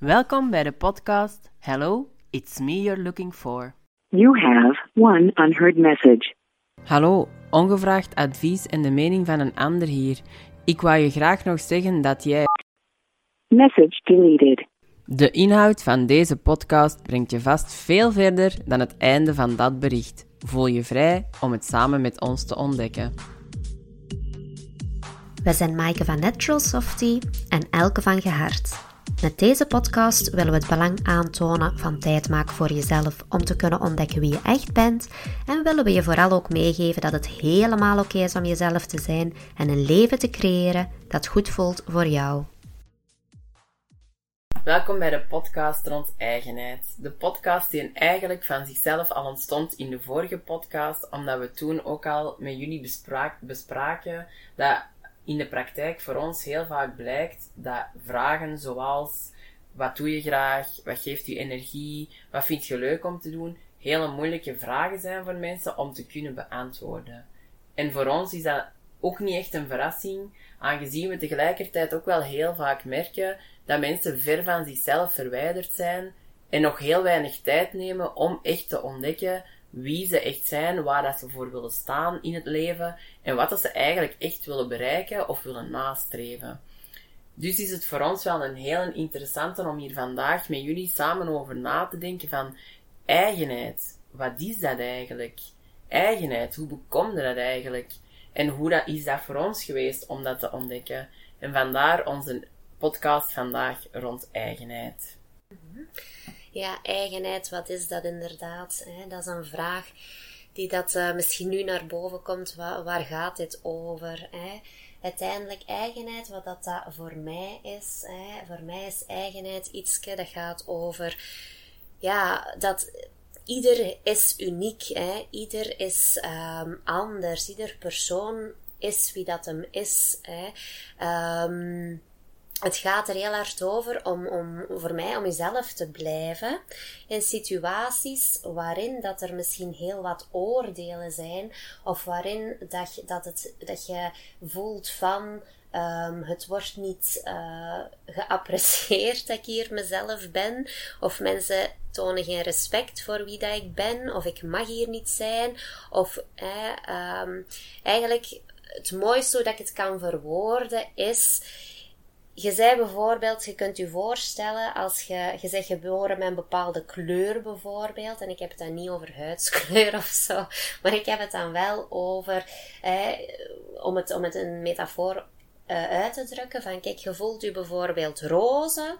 Welkom bij de podcast Hello, it's me you're looking for. You have one unheard message. Hallo, ongevraagd advies en de mening van een ander hier. Ik wou je graag nog zeggen dat jij. Message deleted. De inhoud van deze podcast brengt je vast veel verder dan het einde van dat bericht. Voel je vrij om het samen met ons te ontdekken. We zijn Maaike van Natural Softy en Elke van Gehard. Met deze podcast willen we het belang aantonen van tijd maken voor jezelf om te kunnen ontdekken wie je echt bent en willen we je vooral ook meegeven dat het helemaal oké is om jezelf te zijn en een leven te creëren dat goed voelt voor jou. Welkom bij de podcast rond eigenheid. De podcast die eigenlijk van zichzelf al ontstond in de vorige podcast, omdat we toen ook al met jullie bespraak, bespraken dat in de praktijk voor ons heel vaak blijkt dat vragen zoals wat doe je graag, wat geeft je energie, wat vind je leuk om te doen, hele moeilijke vragen zijn voor mensen om te kunnen beantwoorden. En voor ons is dat ook niet echt een verrassing, aangezien we tegelijkertijd ook wel heel vaak merken dat mensen ver van zichzelf verwijderd zijn en nog heel weinig tijd nemen om echt te ontdekken wie ze echt zijn, waar dat ze voor willen staan in het leven en wat dat ze eigenlijk echt willen bereiken of willen nastreven. Dus is het voor ons wel een heel interessante om hier vandaag met jullie samen over na te denken van eigenheid. Wat is dat eigenlijk? Eigenheid, hoe bekomde dat eigenlijk? En hoe dat, is dat voor ons geweest om dat te ontdekken? En vandaar onze podcast vandaag rond eigenheid. Ja, eigenheid, wat is dat inderdaad? Dat is een vraag die dat uh, misschien nu naar boven komt. Waar, gaat dit over? Hè? Uiteindelijk eigenheid, wat dat, dat voor mij is. Hè? Voor mij is eigenheid iets dat gaat over... Ja, dat ieder is uniek. Hè? Ieder is um, anders. Ieder persoon is wie dat hem is. Hè? Um, het gaat er heel hard over om, om voor mij om jezelf te blijven in situaties waarin dat er misschien heel wat oordelen zijn of waarin dat je, dat het, dat je voelt van um, het wordt niet uh, geapprecieerd dat ik hier mezelf ben of mensen tonen geen respect voor wie dat ik ben of ik mag hier niet zijn of eh, um, eigenlijk het mooiste dat ik het kan verwoorden is je zei bijvoorbeeld, je kunt je voorstellen als je, je zegt geboren met een bepaalde kleur bijvoorbeeld, en ik heb het dan niet over huidskleur of zo, maar ik heb het dan wel over, eh, om, het, om het een metafoor uh, uit te drukken, van kijk, je voelt u bijvoorbeeld roze,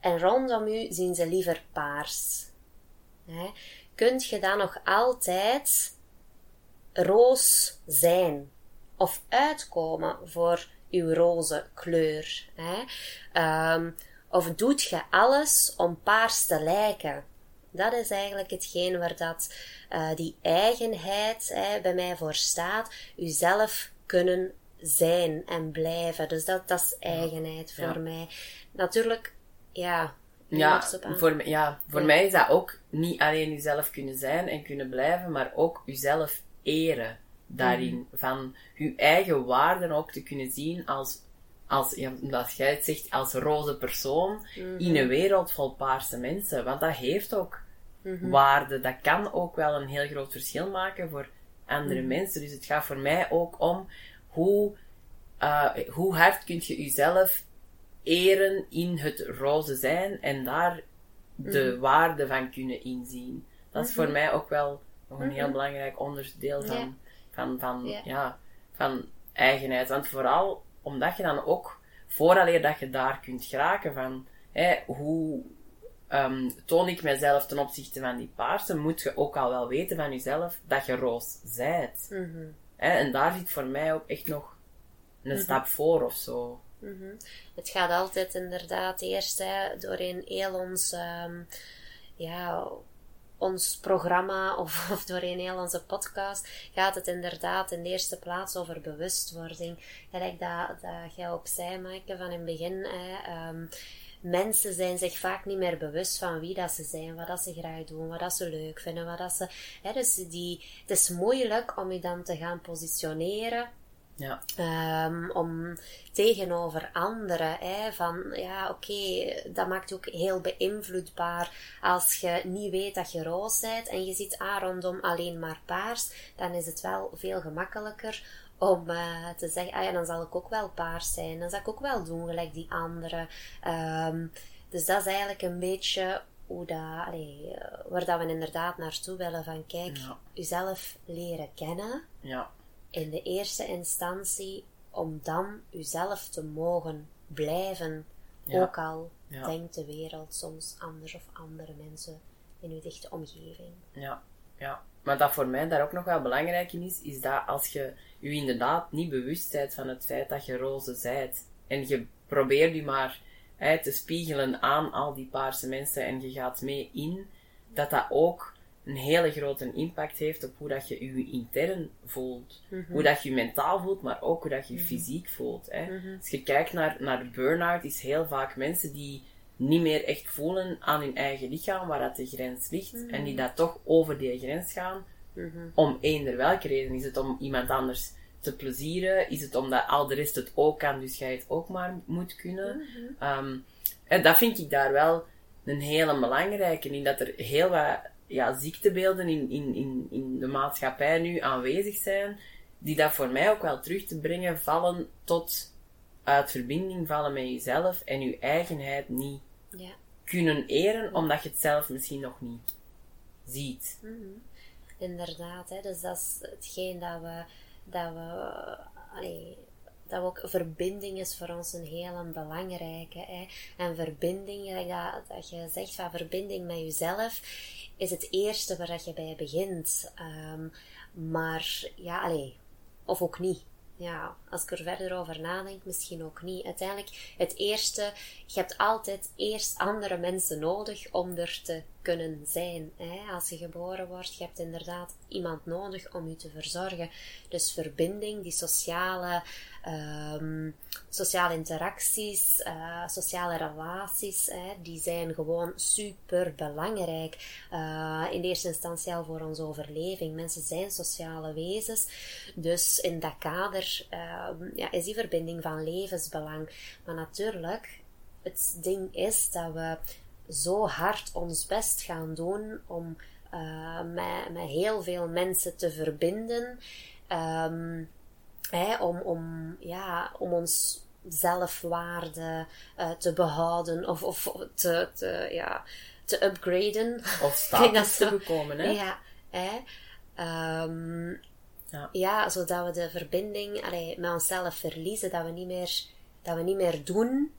en rondom u zien ze liever paars. Hè? Kunt je dan nog altijd roos zijn? Of uitkomen voor uw roze kleur. Hè? Um, of doet je alles om paars te lijken? Dat is eigenlijk hetgeen waar dat, uh, die eigenheid hè, bij mij voor staat. Uzelf kunnen zijn en blijven. Dus dat, dat is eigenheid voor mij. Natuurlijk, ja. Ja, voor, ja, voor ja. mij is dat ook niet alleen uzelf kunnen zijn en kunnen blijven, maar ook uzelf eren daarin. Mm. Van je eigen waarden ook te kunnen zien als, als ja, omdat jij het zegt, als roze persoon mm-hmm. in een wereld vol paarse mensen. Want dat heeft ook mm-hmm. waarde. Dat kan ook wel een heel groot verschil maken voor andere mm-hmm. mensen. Dus het gaat voor mij ook om hoe, uh, hoe hard kun je jezelf eren in het roze zijn en daar de waarde van kunnen inzien. Dat is voor mij ook wel nog een heel belangrijk onderdeel van van, van, ja. van eigenheid. Want vooral omdat je dan ook, vooraleer dat je daar kunt geraken van, hè, hoe um, toon ik mezelf ten opzichte van die paarse, moet je ook al wel weten van jezelf dat je roos zijt. Mm en daar zit voor mij ook echt nog een mhm. stap voor of zo. Mm Het gaat altijd inderdaad eerst hè, doorheen heel ons um, ja, ons programma of, of doorheen heel onze podcast gaat het inderdaad in de eerste plaats over bewustwording. Gelijk dat, dat jij ook zei, Maaike, van in het begin. Hè, um, mensen zijn zich vaak niet meer bewust van wie dat ze zijn, wat dat ze graag doen, wat dat ze leuk vinden, wat dat ze... Dus die, het is moeilijk om je dan te gaan positioneren Ja. Ehm, om tegenover anderen, hè, van ja, oké, dat maakt ook heel beïnvloedbaar. Als je niet weet dat je roos bent en je ziet ah, rondom alleen maar paars, dan is het wel veel gemakkelijker om eh, te zeggen, ah ja, dan zal ik ook wel paars zijn. Dan zal ik ook wel doen gelijk die anderen. Ehm, dus dat is eigenlijk een beetje hoe dat, allee, eh, waar dat we inderdaad naartoe willen. Van kijk, Ja. jezelf leren kennen Ja. In de eerste instantie om dan uzelf te mogen blijven. Ja. Ook al Ja. denkt de wereld soms anders of andere mensen in uw dichte omgeving. Ja, ja. Maar dat voor mij daar ook nog wel belangrijk in is, is dat als je je inderdaad niet bewust bent van het feit dat je roze zijt, en je probeert je maar hè, te spiegelen aan al die paarse mensen en je gaat mee in, dat dat ook een hele grote impact heeft op hoe dat je je intern voelt. Hoe dat je je mentaal voelt, maar ook hoe dat je je fysiek voelt. Hè. Als je kijkt naar, naar burn-out, is heel vaak mensen die niet meer echt voelen aan hun eigen lichaam waar dat de grens ligt. En die dat toch over die grens gaan. Om eender welke reden. Is het om iemand anders te plezieren? Is het omdat al de rest het ook kan, dus jij het ook maar moet kunnen? Ehm, en dat vind ik daar wel een hele belangrijke in. Dat er heel wat ja, ziektebeelden in, in, in, in de maatschappij nu aanwezig zijn. Die dat voor mij ook wel terug te brengen vallen tot uit verbinding vallen met jezelf en je eigenheid niet Ja. kunnen eren, omdat je het zelf misschien nog niet ziet. Inderdaad, hè. dus dat is hetgeen dat we, dat we, allee, dat ook, verbinding is voor ons een heel belangrijke. Hè. En verbinding, dat, dat je zegt van verbinding met jezelf, is het eerste waar dat je bij begint. Ehm, maar ja, allee, of ook niet. Ja, als ik er verder over nadenk, misschien ook niet. Uiteindelijk, het eerste, je hebt altijd eerst andere mensen nodig om er te kunnen zijn. Hè? Als je geboren wordt, je hebt inderdaad iemand nodig om je te verzorgen. Dus verbinding, die sociale, ehm, sociale interacties, eh, sociale relaties, hè, die zijn gewoon super belangrijk. Eh, in eerste instantie al voor onze overleving. Mensen zijn sociale wezens. Dus in dat kader ehm, ja, is die verbinding van levensbelang. Maar natuurlijk, het ding is dat we zo hard ons best gaan doen om eh, met, met heel veel mensen te verbinden. Ehm, hè, om, om, ja, om ons zelfwaarde eh, te behouden of, of te, te, ja, te upgraden. Of status te bekomen, hè? Ja, hè? Ehm, Ja. ja, zodat we de verbinding allee, met onszelf verliezen, dat we, niet meer, dat we niet meer doen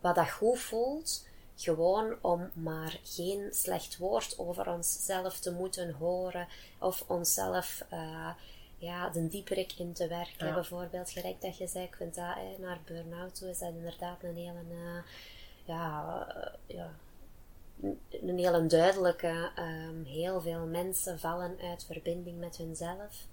wat dat goed voelt, gewoon om maar geen slecht woord over onszelf te moeten horen of onszelf uh, ja, de dieperik in te werken. Ja. Bijvoorbeeld, gelijk dat je zei, ik vind dat hè, naar burn-out toe is dat inderdaad een hele, uh, ja, uh, ja, een hele duidelijke. Um, heel veel mensen vallen uit verbinding met hunzelf,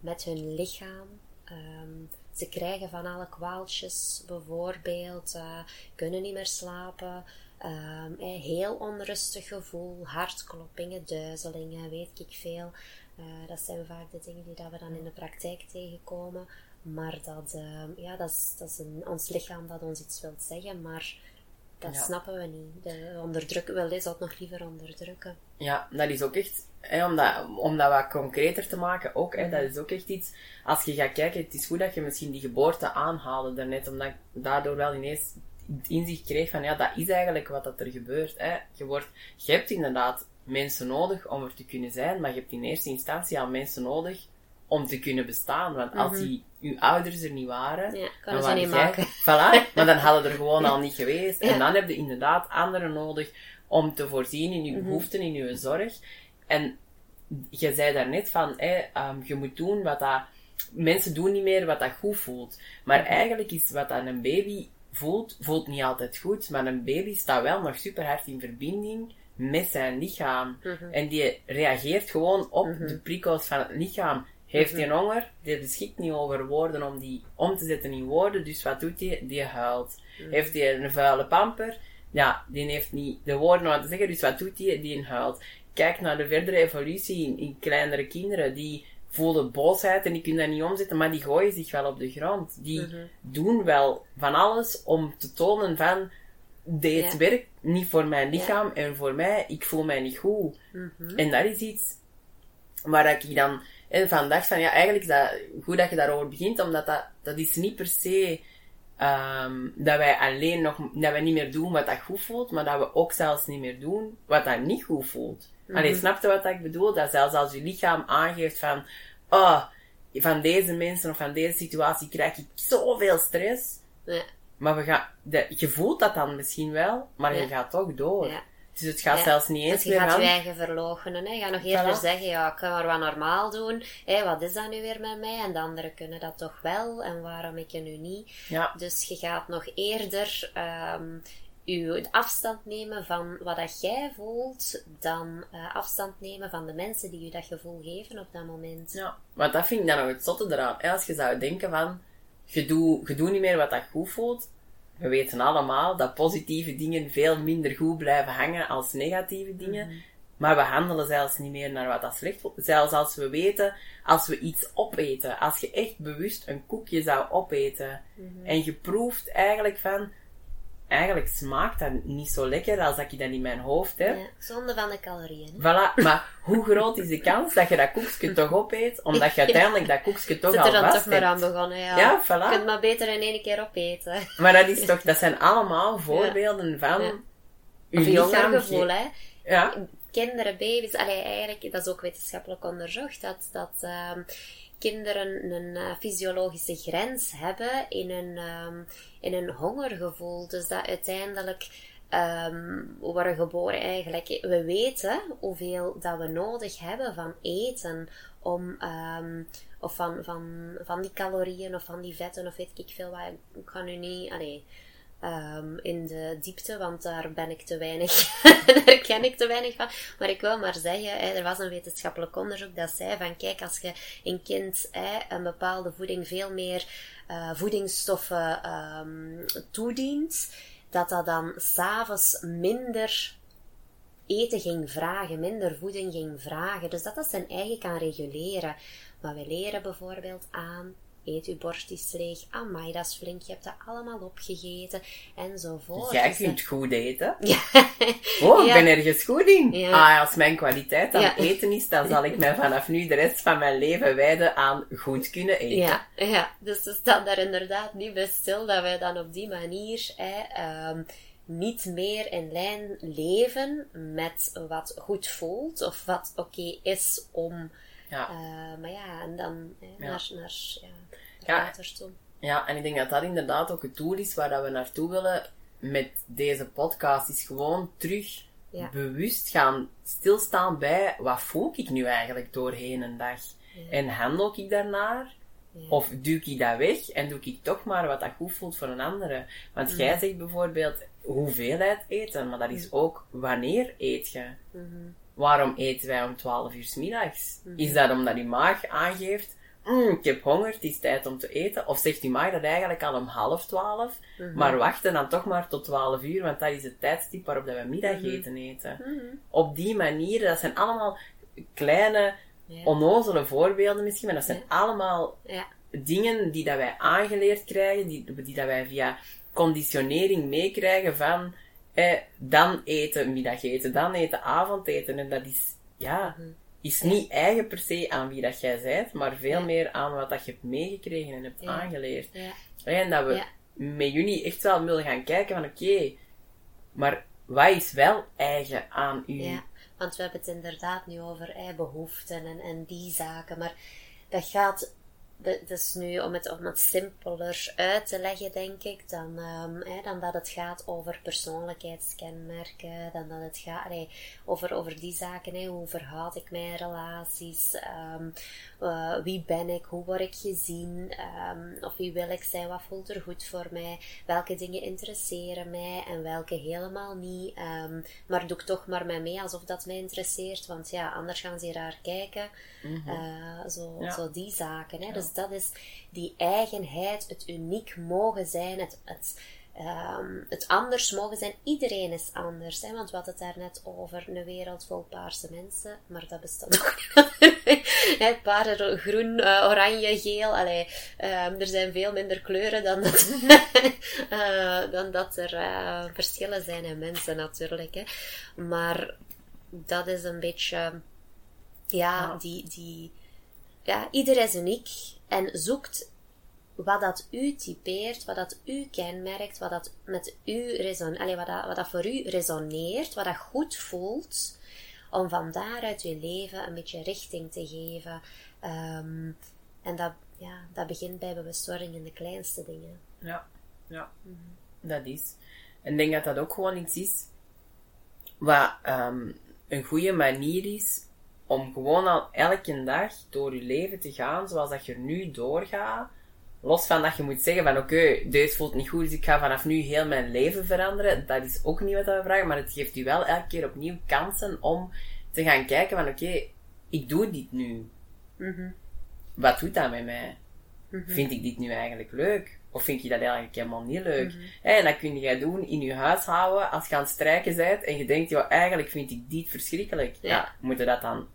met hun lichaam. Um, ze krijgen van alle kwaaltjes, bijvoorbeeld, uh, kunnen niet meer slapen, um, een heel onrustig gevoel, hartkloppingen, duizelingen, weet ik veel. Uh, dat zijn vaak de dingen die dat we dan in de praktijk tegenkomen. Maar dat, uh, ja, dat is, dat is een, ons lichaam dat ons iets wil zeggen, maar dat ja. snappen we niet. De onderdrukken, wel, is dat nog liever onderdrukken. Ja, dat is ook echt, hè, om, dat, om dat wat concreter te maken, ook, hè, dat is ook echt iets, als je gaat kijken, het is goed dat je misschien die geboorte aanhaalde daarnet, omdat daardoor wel ineens het inzicht kreeg van, ja, dat is eigenlijk wat dat er gebeurt. Hè. Je, wordt, je hebt inderdaad mensen nodig om er te kunnen zijn, maar je hebt in eerste instantie al mensen nodig om te kunnen bestaan. Want als Mhm. die, uw ouders er niet waren, Ja, dan waren niet jij- maken. Voilà, maar dan hadden er gewoon al niet geweest. Ja. En dan heb je inderdaad anderen nodig om te voorzien in je Mhm. behoeften, in je zorg. En je zei daarnet van, ehm, je moet doen wat dat... Mensen doen niet meer wat dat goed voelt. Maar Mhm. eigenlijk is wat dat een baby voelt, voelt niet altijd goed. Maar een baby staat wel nog super hard in verbinding met zijn lichaam. Mhm. En die reageert gewoon op de prikkels van het lichaam. Heeft Mhm. hij honger? Die beschikt niet over woorden om die om te zetten in woorden. Dus wat doet hij? Die huilt. Mhm. Heeft hij een vuile pamper? Ja, die heeft niet de woorden om wat te zeggen. Dus wat doet hij? Die huilt. Kijk naar de verdere evolutie in, in kleinere kinderen. Die voelen boosheid en die kunnen dat niet omzetten, maar die gooien zich wel op de grond. Die Mhm. doen wel van alles om te tonen van, dit Ja. werkt niet voor mijn lichaam en voor mij, ik voel mij niet goed. Mhm. En dat is iets waar ik dan en van dacht van, ja, eigenlijk is dat goed dat je daarover begint, omdat dat, dat is niet per se ehm, dat wij alleen nog, dat wij niet meer doen wat dat goed voelt, maar dat we ook zelfs niet meer doen wat dat niet goed voelt. Allee, snap je wat ik bedoel? Dat zelfs als je lichaam aangeeft van, oh, van deze mensen of van deze situatie krijg ik zoveel stress, Ja. maar we gaan, de, je voelt dat dan misschien wel, maar je gaat toch door. Ja. Dus het gaat Ja. zelfs niet eens Dus je meer gaat van... je eigen verloochenen. Hè. Je gaat nog eerder Voilà. zeggen, ja, ik ga maar wat normaal doen. Hé, wat is dat nu weer met mij? En de anderen kunnen dat toch wel. En waarom ik het nu niet? Ja, Dus je gaat nog eerder ehm je afstand nemen van wat dat jij voelt, dan eh, afstand nemen van de mensen die je dat gevoel geven op dat moment. Ja, want dat vind ik dan nog het zotte eraan. hè. Als je zou denken van, je doet, je doet niet meer wat dat goed voelt. We weten allemaal dat positieve dingen veel minder goed blijven hangen als negatieve dingen. Maar we handelen zelfs niet meer naar wat dat slecht voelt. Zelfs als we weten, als we iets opeten. Als je echt bewust een koekje zou opeten. En je proeft eigenlijk van, eigenlijk smaakt dat niet zo lekker als dat ik dat in mijn hoofd heb. Ja, zonde van de calorieën. hè. Voilà, maar hoe groot is de kans dat je dat koekje toch opeet, omdat je uiteindelijk dat koekje toch al er dan vast toch maar hebt. aan begonnen, ja. Ja, Je kunt maar beter in één keer opeten. Maar dat is toch, dat zijn allemaal voorbeelden van Ja. uw gevoel, ge- hè. Ja, kinderen, baby's, allee, eigenlijk, dat is ook wetenschappelijk onderzocht, dat, dat ehm, kinderen een eh, fysiologische grens hebben in een, ehm, in een hongergevoel. Dus dat uiteindelijk ehm, we worden geboren eigenlijk. We weten hoeveel dat we nodig hebben van eten om, ehm, of van, van, van die calorieën of van die vetten of weet ik veel wat. Ik ga nu niet, allee, ehm, in de diepte, want daar ben ik te weinig, daar ken ik te weinig van. Maar ik wil maar zeggen, hè, er was een wetenschappelijk onderzoek dat zei van, kijk, als je een kind een bepaalde voeding veel meer eh, voedingsstoffen ehm, toedient, dat dat dan s'avonds minder eten ging vragen, minder voeding ging vragen. Dus dat dat zijn eigen kan reguleren. Maar we leren bijvoorbeeld aan, eet uw borst is leeg, amai, dat is flink, je hebt dat allemaal opgegeten, enzovoort. jij Dus kunt goed eten. Oh, ik Ja. ben ergens goed in. Ja. Ah, als mijn kwaliteit aan eten is, dan zal ik mij vanaf nu de rest van mijn leven wijden aan goed kunnen eten. Ja, ja, dus we staan daar inderdaad niet bij stil dat wij dan op die manier hè, ehm, niet meer in lijn leven met wat goed voelt of wat oké is om. Ja. eh, maar ja, en dan hè, Ja. naar, naar ja, Ja. later toe. Ja, en ik denk dat dat inderdaad ook het doel is waar dat we naartoe willen met deze podcast, is gewoon terug Ja. bewust gaan stilstaan bij wat voel ik nu eigenlijk doorheen een dag. En handel ik daarnaar? Ja. Of duw ik dat weg en doe ik toch maar wat dat goed voelt voor een andere? Want jij zegt bijvoorbeeld hoeveelheid eten, maar dat is ook wanneer eet je? Waarom eten wij om 12 uur 's middags? Is dat omdat je maag aangeeft, "Mm, ik heb honger, het is tijd om te eten? Of zegt die maag dat eigenlijk al om half 12, maar wachten dan toch maar tot 12 uur, want dat is het tijdstip waarop dat we middageten eten. Op die manier, dat zijn allemaal kleine, Ja. onnozele voorbeelden misschien, maar dat zijn allemaal Ja. dingen die dat wij aangeleerd krijgen, die, die dat wij via conditionering meekrijgen van eh, dan eten, middageten, dan eten, avondeten. En dat is, ja, Mhm. Is niet eigen per se aan wie dat jij bent, maar veel meer aan wat dat je hebt meegekregen en hebt Ja. aangeleerd. Ja. En dat we Ja. met jullie echt wel willen gaan kijken van oké, maar wat is wel eigen aan u? Ja, want we hebben het inderdaad nu over eh, behoeften en, en die zaken, maar dat gaat, dus nu om het, om het simpeler uit te leggen, denk ik, dan, ehm, hè, dan dat het gaat over persoonlijkheidskenmerken, dan dat het gaat allee, over, over die zaken, hè, hoe verhoud ik mijn relaties, ehm, eh, wie ben ik, hoe word ik gezien, ehm, of wie wil ik zijn, wat voelt er goed voor mij, welke dingen interesseren mij en welke helemaal niet, maar doe ik toch maar mee mee alsof dat mij interesseert, want ja, anders gaan ze raar kijken, Eh, zo, Ja. zo die zaken. Hè? Dus dat is die eigenheid, het uniek mogen zijn, het, het, ehm, het anders mogen zijn. Iedereen is anders. Hè? Want we hadden het daarnet over een wereld vol paarse mensen. Maar dat bestaat nog niet. Paarden, groen, uh, oranje, geel. Allee, ehm, er zijn veel minder kleuren dan dat, uh, dan dat er uh, verschillen zijn in mensen natuurlijk. Hè? Maar dat is een beetje... Ja, Ja. die... die ja, ieder is uniek en zoekt wat dat u typeert, wat dat u kenmerkt, wat dat met u reson, allee, wat, dat, wat dat voor u resoneert, wat dat goed voelt, om van daaruit uw leven een beetje richting te geven. Ehm, en dat, ja, dat begint bij bewustwording in de kleinste dingen. Ja, ja. Dat is. En ik denk dat dat ook gewoon iets is wat ehm, een goede manier is om gewoon al elke dag door je leven te gaan zoals dat je er nu doorgaat. Los van dat je moet zeggen van oké, deze voelt niet goed, dus ik ga vanaf nu heel mijn leven veranderen. Dat is ook niet wat we vragen, maar het geeft u wel elke keer opnieuw kansen om te gaan kijken van oké, ik doe dit nu. Wat doet dat met mij? Vind ik dit nu eigenlijk leuk? Of vind je dat eigenlijk helemaal niet leuk? Hè, en dat kun je doen in je huishouden als je aan het strijken bent en je denkt, ja, eigenlijk vind ik dit verschrikkelijk. Ja. Ja, moet je dat dan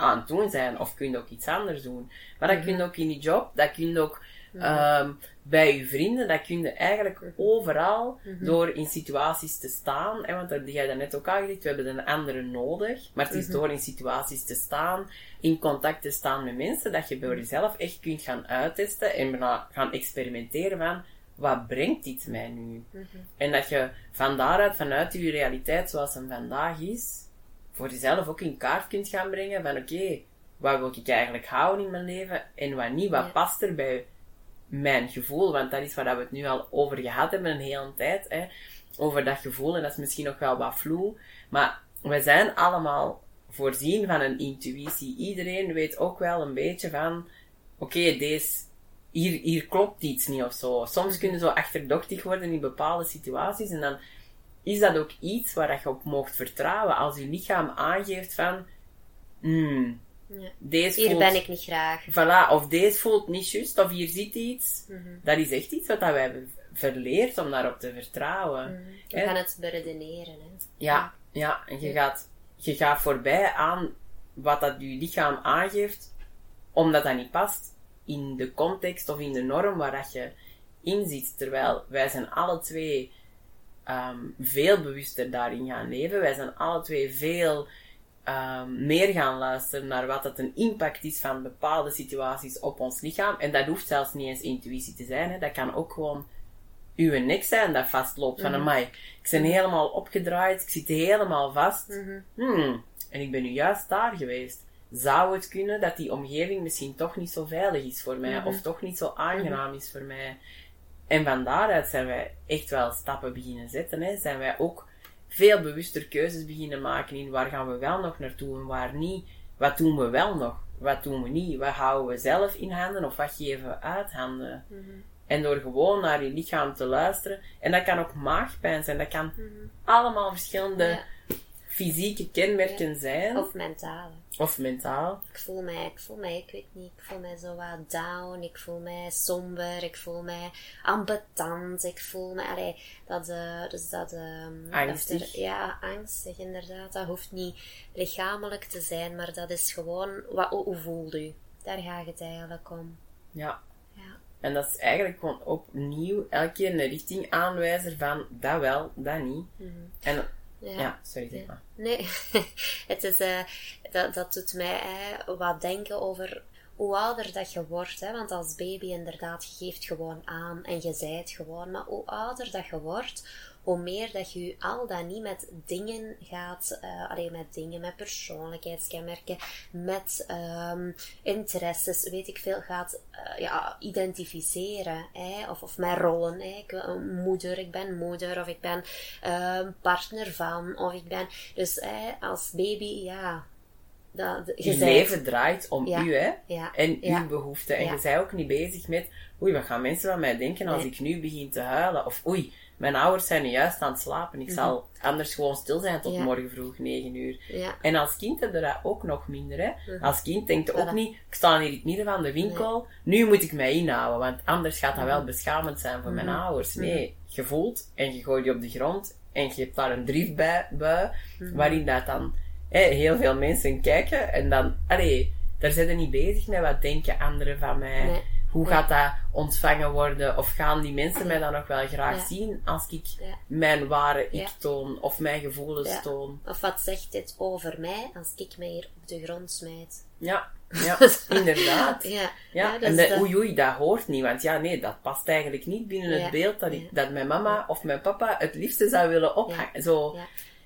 aan het doen zijn? Of kun je ook iets anders doen? Maar dat kun je ook in je job, dat kun je ook ehm, bij je vrienden, dat kun je eigenlijk overal door in situaties te staan. Hè, want dat jij daarnet ook al gezegd, we hebben een andere nodig. Maar het is door in situaties te staan, in contact te staan met mensen, dat je bij jezelf echt kunt gaan uittesten en gaan experimenteren van, wat brengt dit mij nu? En dat je van daaruit, vanuit je realiteit zoals hem vandaag is, voor jezelf ook in kaart kunt gaan brengen van oké, wat wil ik eigenlijk houden in mijn leven en wat niet, wat Ja. past er bij mijn gevoel, want dat is waar we het nu al over gehad hebben een hele tijd, hè, over dat gevoel, en dat is misschien nog wel wat vloe, maar we zijn allemaal voorzien van een intuïtie. Iedereen weet ook wel een beetje van, oké, deze, hier, hier klopt iets niet of zo. Soms kunnen zo achterdochtig worden in bepaalde situaties, en dan is dat ook iets waar dat je op mocht vertrouwen. Als je lichaam aangeeft van, hmm, Ja. deze Hier voelt... ben ik niet graag. Voilà, of deze voelt niet juist, of hier zit iets. Mhm. Dat is echt iets wat dat wij hebben verleerd om daarop te vertrouwen. We Hè? gaan het beredeneren. Hè. Ja, ja, en je gaat, je gaat voorbij aan wat dat je lichaam aangeeft, omdat dat niet past in de context of in de norm waar dat je in zit. Terwijl wij zijn alle twee ehm, veel bewuster daarin gaan leven. Wij zijn alle twee veel ehm, meer gaan luisteren naar wat het een impact is van bepaalde situaties op ons lichaam. En dat hoeft zelfs niet eens intuïtie te zijn. Hè. Dat kan ook gewoon uw nek zijn dat vastloopt. Van, amai, ik ben helemaal opgedraaid, ik zit helemaal vast. Hmm, en ik ben nu juist daar geweest. Zou het kunnen dat die omgeving misschien toch niet zo veilig is voor mij, of toch niet zo aangenaam is voor mij? En van daaruit zijn wij echt wel stappen beginnen zetten. Hè. Zijn wij ook veel bewuster keuzes beginnen maken in waar gaan we wel nog naartoe en waar niet. Wat doen we wel nog? Wat doen we niet? Wat houden we zelf in handen of wat geven we uit handen? En door gewoon naar je lichaam te luisteren. En dat kan ook maagpijn zijn. Dat kan allemaal verschillende Ja. fysieke kenmerken zijn. Of mentale. Of mentaal. Ik voel mij, ik voel mij, ik weet niet, ik voel mij zo wat down, ik voel mij somber, ik voel mij ambetant, ik voel mij, allee, dat, eh, dus dat, ehm, Angstig. er- ja, angstig inderdaad, dat hoeft niet lichamelijk te zijn, maar dat is gewoon, wat, hoe, voelt u? Daar gaat het eigenlijk om. Ja. Ja. En dat is eigenlijk gewoon opnieuw elke keer een richting aanwijzer van dat wel, dat niet. En Ja. ja, sorry, zeg maar. Nee, het is, eh, dat, dat doet mij eh, wat denken over hoe ouder dat je wordt. Hè? Want als baby inderdaad, je geeft gewoon aan en je zei het gewoon. Maar hoe ouder dat je wordt, hoe meer dat je al dan niet met dingen gaat, eh alleen met dingen, met persoonlijkheidskenmerken, met ehm, interesses, weet ik veel, gaat eh, ja, identificeren. Hè? Of, of met rollen. Hè? Ik, eh, moeder, ik ben moeder, of ik ben ehm, partner van, of ik ben... Dus hè, als baby, ja... Dat, je Je zei- leven draait om Ja. u, hè. Ja. En Ja. uw behoeften. En je bent ook niet bezig met, oei, wat gaan mensen van mij denken als Nee. ik nu begin te huilen? Of oei, mijn ouders zijn nu juist aan het slapen. Ik zal anders gewoon stil zijn tot Mhm. Ja. morgen vroeg, negen uur. Ja. En als kind heb je dat ook nog minder, hè. Als kind denkt je ook Mhm. Niet, ik sta hier in het midden van de winkel, nu moet ik mij inhouden, want anders gaat dat wel beschamend zijn voor mijn ouders. Nee, je voelt en je gooit die op de grond en je hebt daar een driftbui, bui, Mhm. waarin dat dan hè, heel veel mensen kijken en dan, allee, daar zijn ze niet bezig met wat denken anderen van mij. Nee. Hoe gaat dat ontvangen worden? Of gaan die mensen mij dan nog wel graag zien als ik mijn ware ik toon of mijn gevoelens toon? Of wat zegt dit over mij als ik mij hier op de grond smijt? Ja, ja, inderdaad. Ja, Ja, en dat- oei oei, dat hoort niet, want ja, nee, dat past eigenlijk niet binnen Ja, het beeld dat, ik, ja. dat mijn mama of mijn papa het liefste zou willen ophangen. Zo.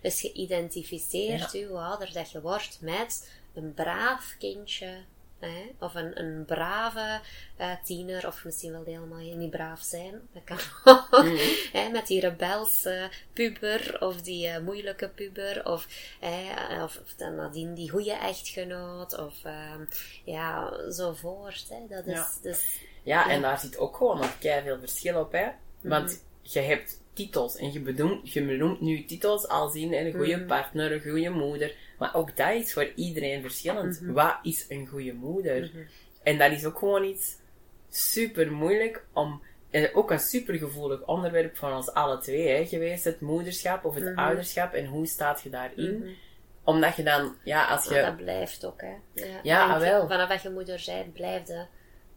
Dus je identificeert je, hoe ouder dat je wordt, met een braaf kindje. Hè? Of een, een brave eh, tiener, of misschien wel helemaal niet braaf zijn. Dat kan ook. Mm. Hè, met die rebelse puber, of die eh, moeilijke puber, of, hè, of, of dan nadien die goede echtgenoot, of ehm, ja, zo voort. Hè? Dat is, Ja. dus, Ja, Ja. en daar zit ook gewoon nog veel verschil op, hè. Want Mhm. je hebt titels en je benoemt, je benoemt nu titels als in een goede Mhm. partner, een goede moeder. Maar ook dat is voor iedereen verschillend. Mhm. Wat is een goede moeder? En dat is ook gewoon iets super moeilijk om... En ook een super gevoelig onderwerp van ons alle twee hè, geweest. Het moederschap of het Mhm. ouderschap. En hoe staat je daarin? Mhm. Omdat je dan, ja, als Maar je... dat blijft ook, hè. Ja, Ja, Vanaf je- wel. Vanaf dat je moeder bent, blijft je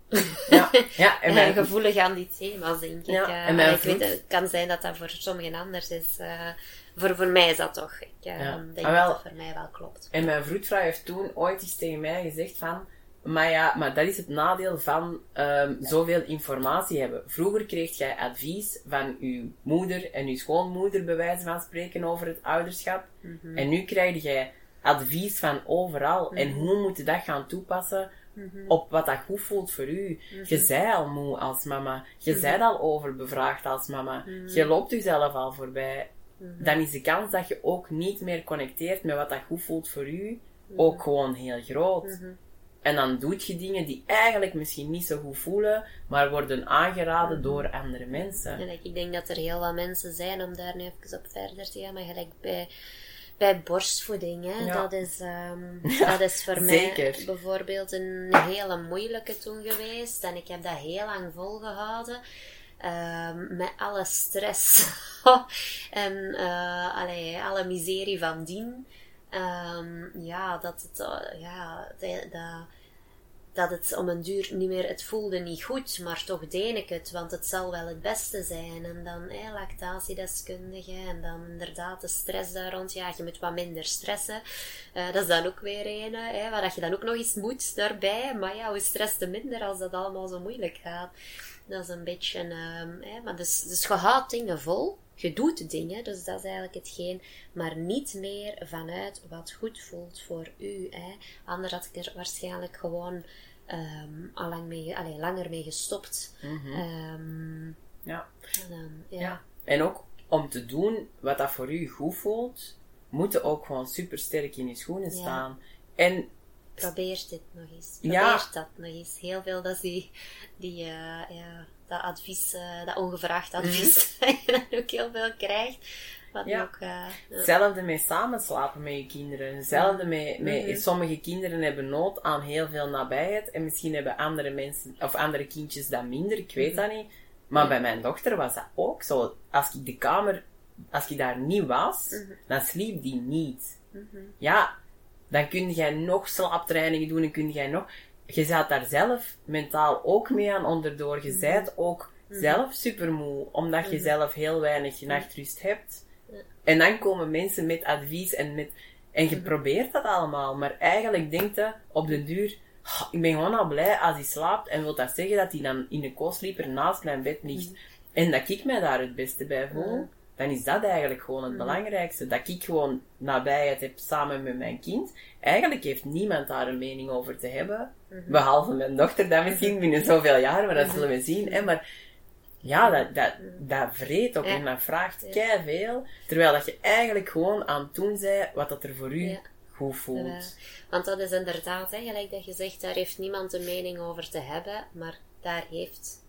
Ja, ja, en mijn, gevoelig aan die thema's, denk ik. Ja, Eh, en mijn ik weet, het kan zijn dat dat voor sommigen anders is. eh, voor, voor mij is dat toch. Ik Ja. denk Ah, wel. dat dat voor mij wel klopt. En mijn vroedvrouw heeft toen ooit eens tegen mij gezegd van... Maar ja, maar dat is het nadeel van ehm, zoveel informatie hebben. Vroeger kreeg jij advies van uw moeder en uw schoonmoeder, bij wijze van spreken, over het ouderschap. Mhm. En nu krijg jij advies van overal. En Mhm. hoe moet je dat gaan toepassen op wat dat goed voelt voor u? Mhm. Je zei al moe als mama. Je zei al overbevraagd als mama. Je loopt jezelf al voorbij. Mhm. Dan is de kans dat je ook niet meer connecteert met wat dat goed voelt voor u ook gewoon heel groot. Mhm. En dan doet je dingen die eigenlijk misschien niet zo goed voelen, maar worden aangeraden Mhm. door andere mensen. En ik- denk dat er heel wat mensen zijn, om daar nu even op verder te gaan, maar gelijk bij, bij borstvoeding, hè, Ja. dat, is, ehm, Ja, dat is voor mij bijvoorbeeld een hele moeilijke toen geweest. En ik heb dat heel lang volgehouden. Ehm, met alle stress en eh, alle miserie van dien. Ehm, ja, dat het, eh, ja, dat, dat, het om een duur niet meer, het voelde niet goed, maar toch deed ik het, want het zal wel het beste zijn. En dan eh, lactatiedeskundige en dan inderdaad de stress daar rond. Ja, je moet wat minder stressen. Eh, dat is dan ook weer een, waar je dan ook nog eens moet daarbij. Maar ja, hoe stress te minder als dat allemaal zo moeilijk gaat. Dat is een beetje, ehm, hè, maar dus, dus je houdt dingen vol. Je doet dingen, dus dat is eigenlijk hetgeen, maar niet meer vanuit wat goed voelt voor u. Hè. Anders had ik er waarschijnlijk gewoon ehm, al lang mee, allee, langer mee gestopt. Ehm, Ja. en ja. Ja. En ook om te doen wat dat voor u goed voelt, moet je ook gewoon super sterk in je schoenen Ja. staan. En Probeer dit nog eens. Probeer Ja. dat nog eens. Heel veel, dat is die, die eh, ja, dat advies, eh, dat ongevraagd advies, dat je dan ook heel veel krijgt. Wat Mhm. Ja. ook, ja. hetzelfde met samenslapen met je kinderen. Hetzelfde met, met Mhm. sommige kinderen hebben nood aan heel veel nabijheid. En misschien hebben andere mensen, of andere kindjes dat minder. Ik weet dat niet. Maar bij mijn dochter was dat ook zo. Als ik de kamer, als ik daar niet was, dan sliep die niet. Ja, dan kun jij nog slaaptrainingen doen en kun jij nog... Je zat daar zelf mentaal ook mee aan onderdoor. Je zijt ook zelf supermoe, omdat je zelf heel weinig nachtrust hebt. En dan komen mensen met advies en met... En je probeert dat allemaal, maar eigenlijk denkt je op de duur... "Ah, ik ben gewoon al blij als hij slaapt. En wil dat zeggen dat hij dan in de co-sleeper naast mijn bed ligt. En dat ik mij daar het beste bij voel, dan is dat eigenlijk gewoon het belangrijkste. Dat ik gewoon nabijheid heb samen met mijn kind. Eigenlijk heeft niemand daar een mening over te hebben. Behalve mijn dochter, dat misschien binnen zoveel jaren, maar dat zullen we zien. Hè? Maar ja, dat, dat, dat vreet ook Ja. en dat vraagt kei veel. Terwijl dat je eigenlijk gewoon aan het doen bent wat dat er voor u Ja. goed voelt. Ja, want dat is inderdaad, hè, gelijk dat je zegt, daar heeft niemand een mening over te hebben, maar daar heeft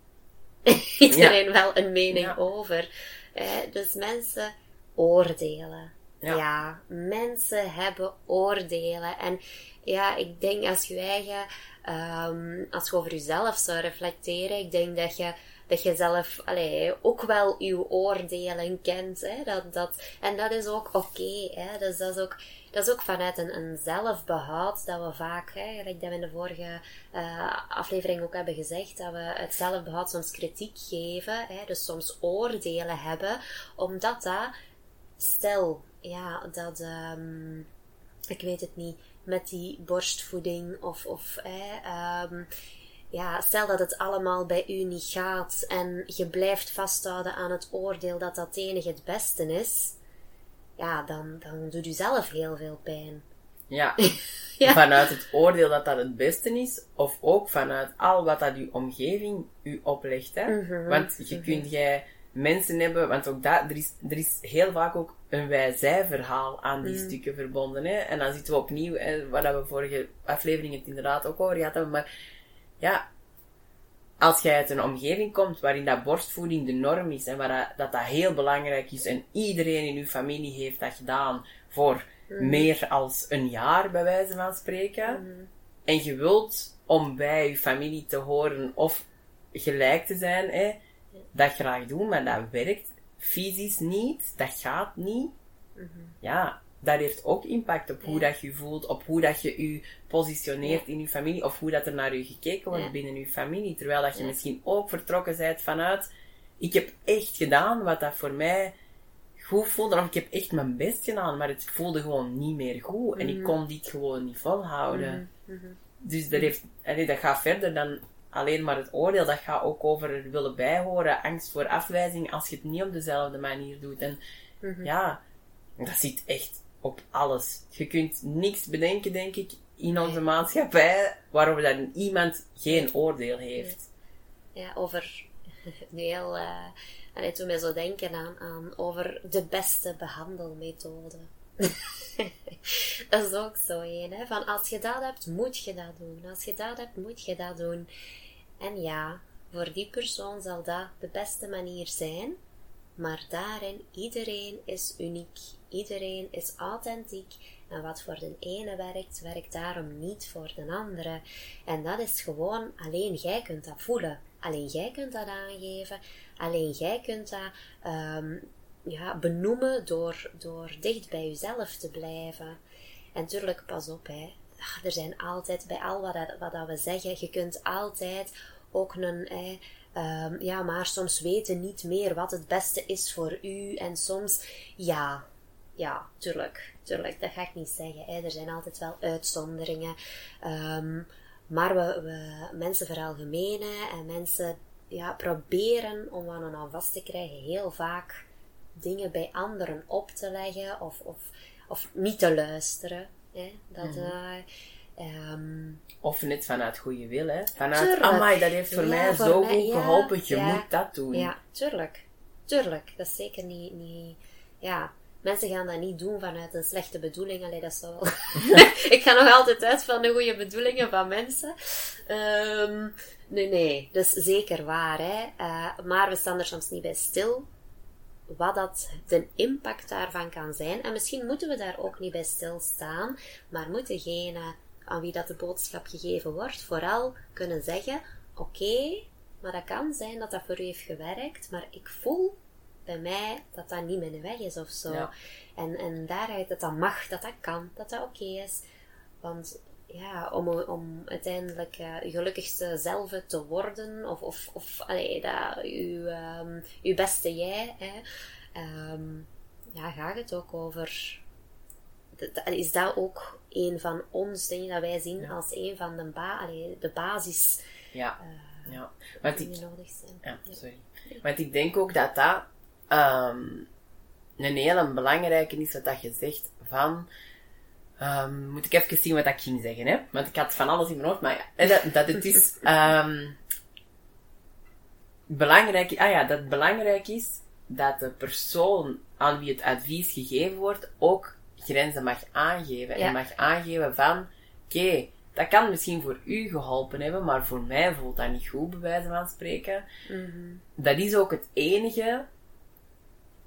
iedereen wel een mening Ja. over. Hè? Dus mensen oordelen. Ja. Ja. mensen hebben oordelen. En ja, ik denk als je eigen, ehm, als je over jezelf zou reflecteren, ik denk dat je dat je zelf allee, ook wel je oordelen kent. Hè? Dat, dat, en dat is ook oké. hè? dus dat is ook, dat is ook vanuit een, zelfbehoud dat we vaak, hè, gelijk dat we in de vorige uh, aflevering ook hebben gezegd, dat we het zelfbehoud soms kritiek geven, hè, dus soms oordelen hebben, omdat dat, stel, ja, dat, um, ik weet het niet, met die borstvoeding of, of um, ja, stel dat het allemaal bij u niet gaat en je blijft vasthouden aan het oordeel dat dat enige het beste is, ja, dan, dan doet u zelf heel veel pijn. Ja. ja. Vanuit het oordeel dat dat het beste is, of ook vanuit al wat dat uw omgeving u oplegt. Hè? Mhm. Want je mhm. kunt jij mensen hebben, want ook dat, er is, er is heel vaak ook een wij-zij-verhaal aan die mhm. stukken verbonden. Hè? En dan zitten we opnieuw, hè, waar we vorige aflevering het inderdaad ook over gehad hebben, maar ja, als jij uit een omgeving komt waarin dat borstvoeding de norm is en waar dat, dat, heel belangrijk is en iedereen in uw familie heeft dat gedaan voor mhm. meer als een jaar, bij wijze van spreken, mhm. en je wilt om bij je familie te horen of gelijk te zijn, hè, dat graag doen, maar dat werkt fysisch niet, dat gaat niet. Mhm. Ja, dat heeft ook impact op hoe dat je voelt, op hoe dat je je positioneert in je familie, of hoe dat er naar je gekeken wordt binnen je familie. Terwijl dat je misschien ook vertrokken bent vanuit, ik heb echt gedaan wat dat voor mij goed voelde, of ik heb echt mijn best gedaan, maar het voelde gewoon niet meer goed. En ik mhm. kon dit gewoon niet volhouden. Mhm. Mhm. Dus dat, heeft, dat gaat verder dan alleen maar het oordeel. Dat gaat ook over willen bijhoren, angst voor afwijzing als je het niet op dezelfde manier doet. En ja, dat zit echt op alles. Je kunt niks bedenken, denk ik, in onze maatschappij waarover dat iemand geen oordeel heeft. Ja, over nu heel, en toen mij zo denken aan, aan over de beste behandelmethode. dat is ook zo hè? van als je dat hebt, moet je dat doen. Als je dat hebt, moet je dat doen. En ja, voor die persoon zal dat de beste manier zijn, maar daarin, iedereen is uniek. Iedereen is authentiek. En wat voor de ene werkt, werkt daarom niet voor de andere. En dat is gewoon, alleen jij kunt dat voelen. Alleen jij kunt dat aangeven. Alleen jij kunt dat um, ja, benoemen door, door dicht bij jezelf te blijven. En tuurlijk, pas op, hè. Er zijn altijd, bij al wat, dat, wat dat we zeggen, je kunt altijd ook een, hè, um, ja, maar soms weten niet meer wat het beste is voor u. En soms, ja, ja, tuurlijk, tuurlijk, dat ga ik niet zeggen. Hè. Er zijn altijd wel uitzonderingen. Um, maar we, we, mensen veralgemenen en mensen ja, proberen om aan een vast te krijgen heel vaak dingen bij anderen op te leggen of, of, of niet te luisteren. Hè. Dat, mm um, of net vanuit goede wil, hè. Vanuit, amai, dat heeft voor mij zo goed geholpen, je moet dat doen. Ja, tuurlijk. Tuurlijk. Dat is zeker niet, niet, ja. Mensen gaan dat niet doen vanuit een slechte bedoeling. Allee, dat zou wel... ik ga nog altijd uit van de goede bedoelingen van mensen. Um, nee, nee. Dat is zeker waar, hè. Uh, maar we staan er soms niet bij stil wat dat de impact daarvan kan zijn. En misschien moeten we daar ook niet bij stilstaan, maar moet degene aan wie dat de boodschap gegeven wordt, vooral kunnen zeggen: Oké, maar dat kan zijn dat dat voor u heeft gewerkt, maar ik voel bij mij dat dat niet mijn weg is of zo. En, en daaruit dat dat mag, dat dat kan, dat dat oké is. Want ja, om, om uiteindelijk uh, uw gelukkigste zelf te worden, of, of, of allee, dat, uw, um, uw beste jij, hè, um, ja, gaat het ook over. Is dat ook een van ons dingen dat wij zien als een van de, ba allee, de basis. Ja, uh, ja. Want die ik, nodig zijn. Ja, sorry. Want ik denk ook dat dat um, een hele belangrijke is wat dat je zegt van Um, moet ik even zien wat ik ging zeggen, hè? Want ik had van alles in mijn hoofd, maar ja, dat, dat het is um, belangrijk, ah ja, dat het belangrijk is dat de persoon aan wie het advies gegeven wordt ook grenzen mag aangeven. En mag aangeven van, oké, okay, dat kan misschien voor u geholpen hebben, maar voor mij voelt dat niet goed, bij wijze van spreken. Mm -hmm. Dat is ook het enige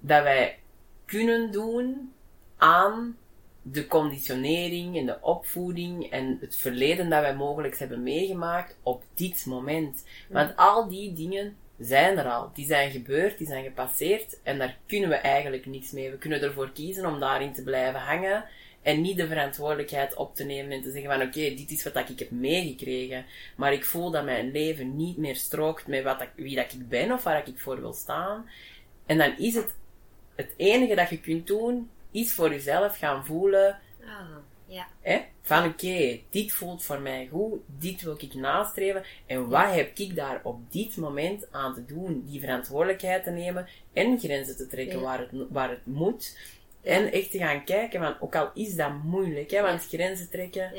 dat wij kunnen doen aan de conditionering en de opvoeding en het verleden dat wij mogelijk hebben meegemaakt op dit moment. Want al die dingen zijn er al. Die zijn gebeurd, die zijn gepasseerd en daar kunnen we eigenlijk niks mee. We kunnen ervoor kiezen om daarin te blijven hangen en niet de verantwoordelijkheid op te nemen en te zeggen van oké, dit is wat ik heb meegekregen, maar ik voel dat mijn leven niet meer strookt met wat wie dat ik ben of waar ik voor wil staan. En dan is het het enige dat je kunt doen, is voor jezelf gaan voelen ja. Hè? Van oké, dit voelt voor mij goed, dit wil ik nastreven. En wat heb ik daar op dit moment aan te doen? Die verantwoordelijkheid te nemen en grenzen te trekken Ja. waar, het, waar het moet. En echt te gaan kijken, van, ook al is dat moeilijk, hè, want grenzen trekken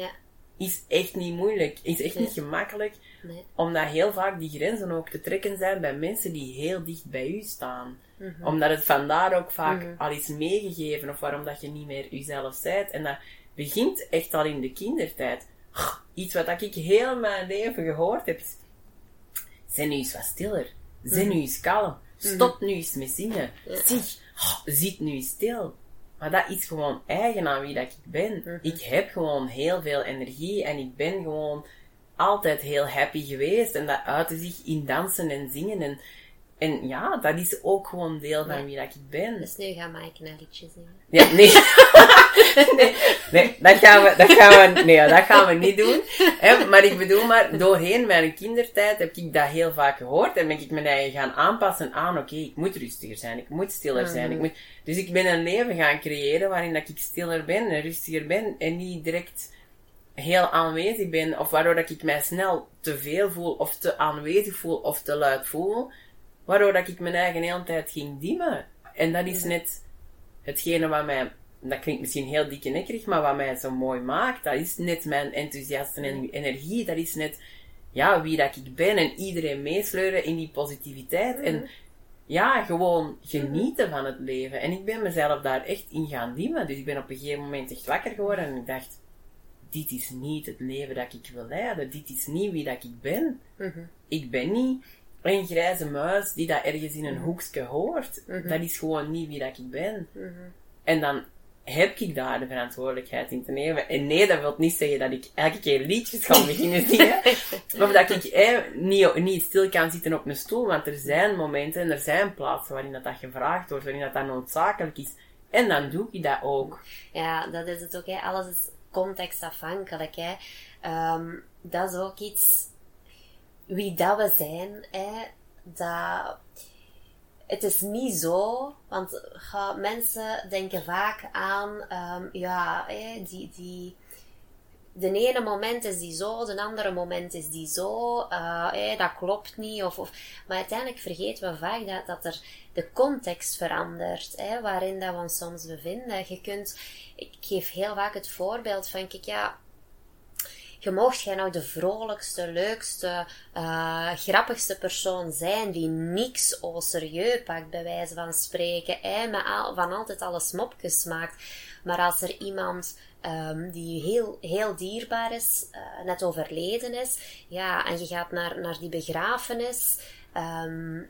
is echt niet moeilijk, is echt Nee. niet gemakkelijk. Nee. Omdat heel vaak die grenzen ook te trekken zijn bij mensen die heel dicht bij u staan. Mhm. Omdat het vandaar ook vaak Mhm. al is meegegeven of waarom dat je niet meer jezelf bent. En dat begint echt al in de kindertijd. Iets wat ik heel mijn leven gehoord heb. Zijn nu eens wat stiller. Zijn nu eens kalm. Stop nu eens met zingen. Zeg, zit nu stil. Maar dat is gewoon eigen aan wie dat ik ben. Ik heb gewoon heel veel energie en ik ben gewoon altijd heel happy geweest. En dat uitte zich in dansen en zingen. En, en ja, dat is ook gewoon deel van wie dat ik ben. Dus nu gaat Mike een liedje zingen. Ja, nee. nee, nee, dat gaan we, dat gaan we, nee, dat gaan we niet doen. Hè? Maar ik bedoel maar, doorheen mijn kindertijd heb ik dat heel vaak gehoord en ben ik mijn eigen gaan aanpassen aan, oké, ik moet rustiger zijn, ik moet stiller zijn, ik moet, dus ik ben een leven gaan creëren waarin dat ik stiller ben en rustiger ben en niet direct heel aanwezig ben, of waardoor dat ik mij snel te veel voel, of te aanwezig voel, of te luid voel, waardoor dat ik mijn eigen hele tijd ging dimmen. En dat is net hetgene wat mij, dat klinkt misschien heel dikke nekkerig, maar wat mij zo mooi maakt, dat is net mijn enthousiaste en energie, dat is net, ja, wie dat ik ben en iedereen meesleuren in die positiviteit en ja, gewoon genieten van het leven. En ik ben mezelf daar echt in gaan dimmen, dus ik ben op een gegeven moment echt wakker geworden en ik dacht, dit is niet het leven dat ik wil leiden, dit is niet wie dat ik ben. Ik ben niet een grijze muis die dat ergens in een hoekje hoort. Dat is gewoon niet wie dat ik ben. En dan heb ik daar de verantwoordelijkheid in te nemen. En nee, dat wil niet zeggen dat ik elke keer liedjes ga beginnen zingen. of dat ik eh, niet, niet stil kan zitten op een stoel. Want er zijn momenten en er zijn plaatsen waarin dat, dat gevraagd wordt, waarin dat, dat noodzakelijk is. En dan doe ik dat ook. Ja, dat is het ook. Hè. Alles is contextafhankelijk. Hè. Ehm, dat is ook iets... Wie dat we zijn, hè, dat... Het is niet zo, want mensen denken vaak aan, ehm, ja, die, die, de ene moment is die zo, de andere moment is die zo, eh, dat klopt niet. Of, of, maar uiteindelijk vergeten we vaak dat, dat er de context verandert, waarin dat we ons soms bevinden. Je kunt, ik geef heel vaak het voorbeeld van, kijk, ja, je mocht jij nou de vrolijkste, leukste, eh, grappigste persoon zijn die niks au serieus pakt, bij wijze van spreken, al, van altijd alles mopjes maakt. Maar als er iemand um, die heel, heel dierbaar is, uh, net overleden is, ja, en je gaat naar, naar die begrafenis, um,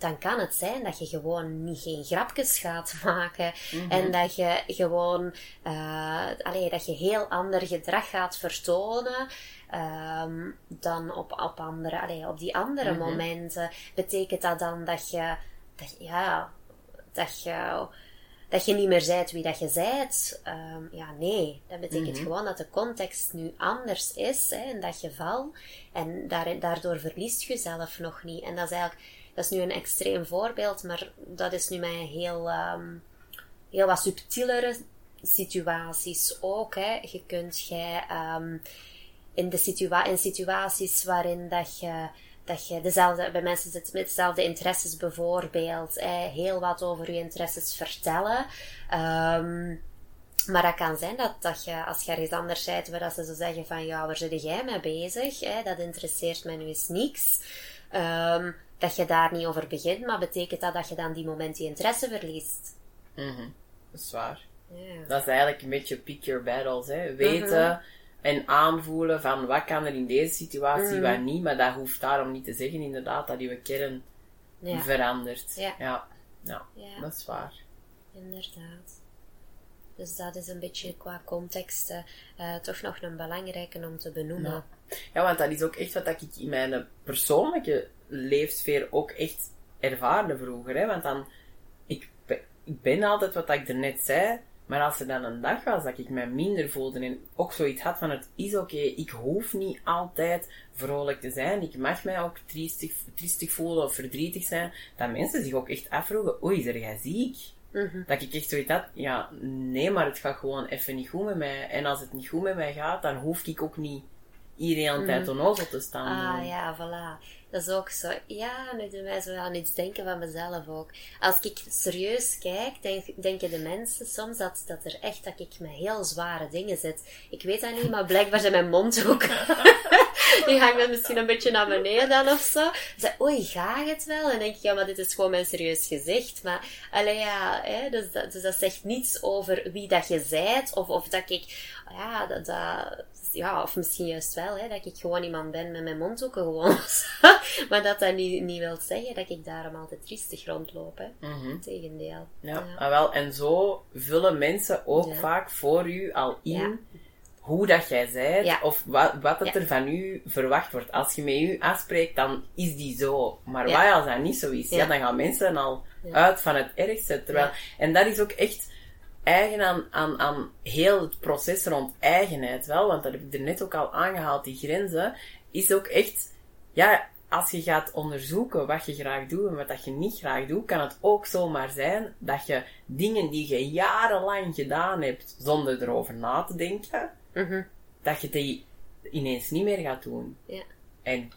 dan kan het zijn dat je gewoon niet geen grapjes gaat maken. Mm -hmm. En dat je gewoon, uh, allee, dat je heel ander gedrag gaat vertonen. Um, dan op, op, andere, allee, op die andere mm -hmm. momenten. Betekent dat dan dat je, dat, ja, dat je, dat je niet meer zijt wie dat je zijt? Um, ja, nee. Dat betekent mm -hmm. gewoon dat de context nu anders is. Hè, en dat je val. En daardoor verliest je jezelf nog niet. En dat is eigenlijk dat is nu een extreem voorbeeld, maar dat is nu met heel, um, heel wat subtielere situaties ook. Hè. Je kunt jij um, in, de situa in situaties waarin dat je, dat je dezelfde, bij mensen zit met dezelfde interesses bijvoorbeeld, heel wat over je interesses vertellen. Um, maar dat kan zijn dat, dat je, als je ergens anders bent, waar dat ze zo zeggen van, ja, waar zit jij mee bezig? Hè? Dat interesseert mij nu eens niks. Dat je daar niet over begint, maar betekent dat dat je dan die moment die interesse verliest? Mm -hmm. Dat is waar. Ja. Dat is eigenlijk een beetje pick your battles, hè. Weten mm -hmm. en aanvoelen van wat kan er in deze situatie, mm wat niet, maar dat hoeft daarom niet te zeggen, inderdaad, dat je kern ja. verandert. Ja. Ja. ja. ja, dat is waar. Inderdaad. Dus dat is een beetje qua context uh, toch nog een belangrijke om te benoemen. Ja, want dat is ook echt wat ik in mijn persoonlijke leefsfeer ook echt ervaarde vroeger. Hè? Want dan, ik, ben- ik ben altijd wat ik er net zei, maar als er dan een dag was dat ik me minder voelde en ook zoiets had van het is oké, ik hoef niet altijd vrolijk te zijn, ik mag mij ook triestig, triestig voelen of verdrietig zijn, dat mensen zich ook echt afvroegen, oei, is er jij ziek? Dat ik echt zoiets had, ja, nee, maar het gaat gewoon even niet goed met mij. En als het niet goed met mij gaat, dan hoef ik ook niet de hele tijd onnozel te staan. Ah ja, voilà. Dat is ook zo. Ja, nu doet mij zo aan iets denken van mezelf ook. Als ik serieus kijk, denk, denken de mensen soms dat, dat er echt dat ik met heel zware dingen zit. Ik weet dat niet, maar blijkbaar zijn mijn mond ook. Die hangt dan misschien een beetje naar beneden dan of zo. Zeg, oei, gaat het wel? En dan denk ik, ja, maar dit is gewoon mijn serieus gezicht. Maar, alleen ja, hè, dus, dat, dus dat zegt niets over wie dat je zijt. Of, of dat ik, ja, dat, dat, ja, of misschien juist wel, hè, dat ik gewoon iemand ben met mijn mondhoeken gewoon. maar dat dat niet, niet wil zeggen dat ik daarom altijd triestig rondloop, hè. Tegendeel. Ja, ah, wel, en zo vullen mensen ook Ja. vaak voor u al in Ja. Hoe dat jij zijt, Ja. of wat, wat het Ja. er van u verwacht wordt. Als je met u afspreekt, dan is die zo. Maar Ja. wat als dat niet zo is? Ja, dan gaan mensen al uit van het ergste. Terwijl. En dat is ook echt eigen aan, aan, aan heel het proces rond eigenheid wel, want dat heb ik er net ook al aangehaald, die grenzen, is ook echt, ja, als je gaat onderzoeken wat je graag doet en wat dat je niet graag doet, kan het ook zomaar zijn dat je dingen die je jarenlang gedaan hebt zonder erover na te denken, Mhm. dat je die ineens niet meer gaat doen. Ja. En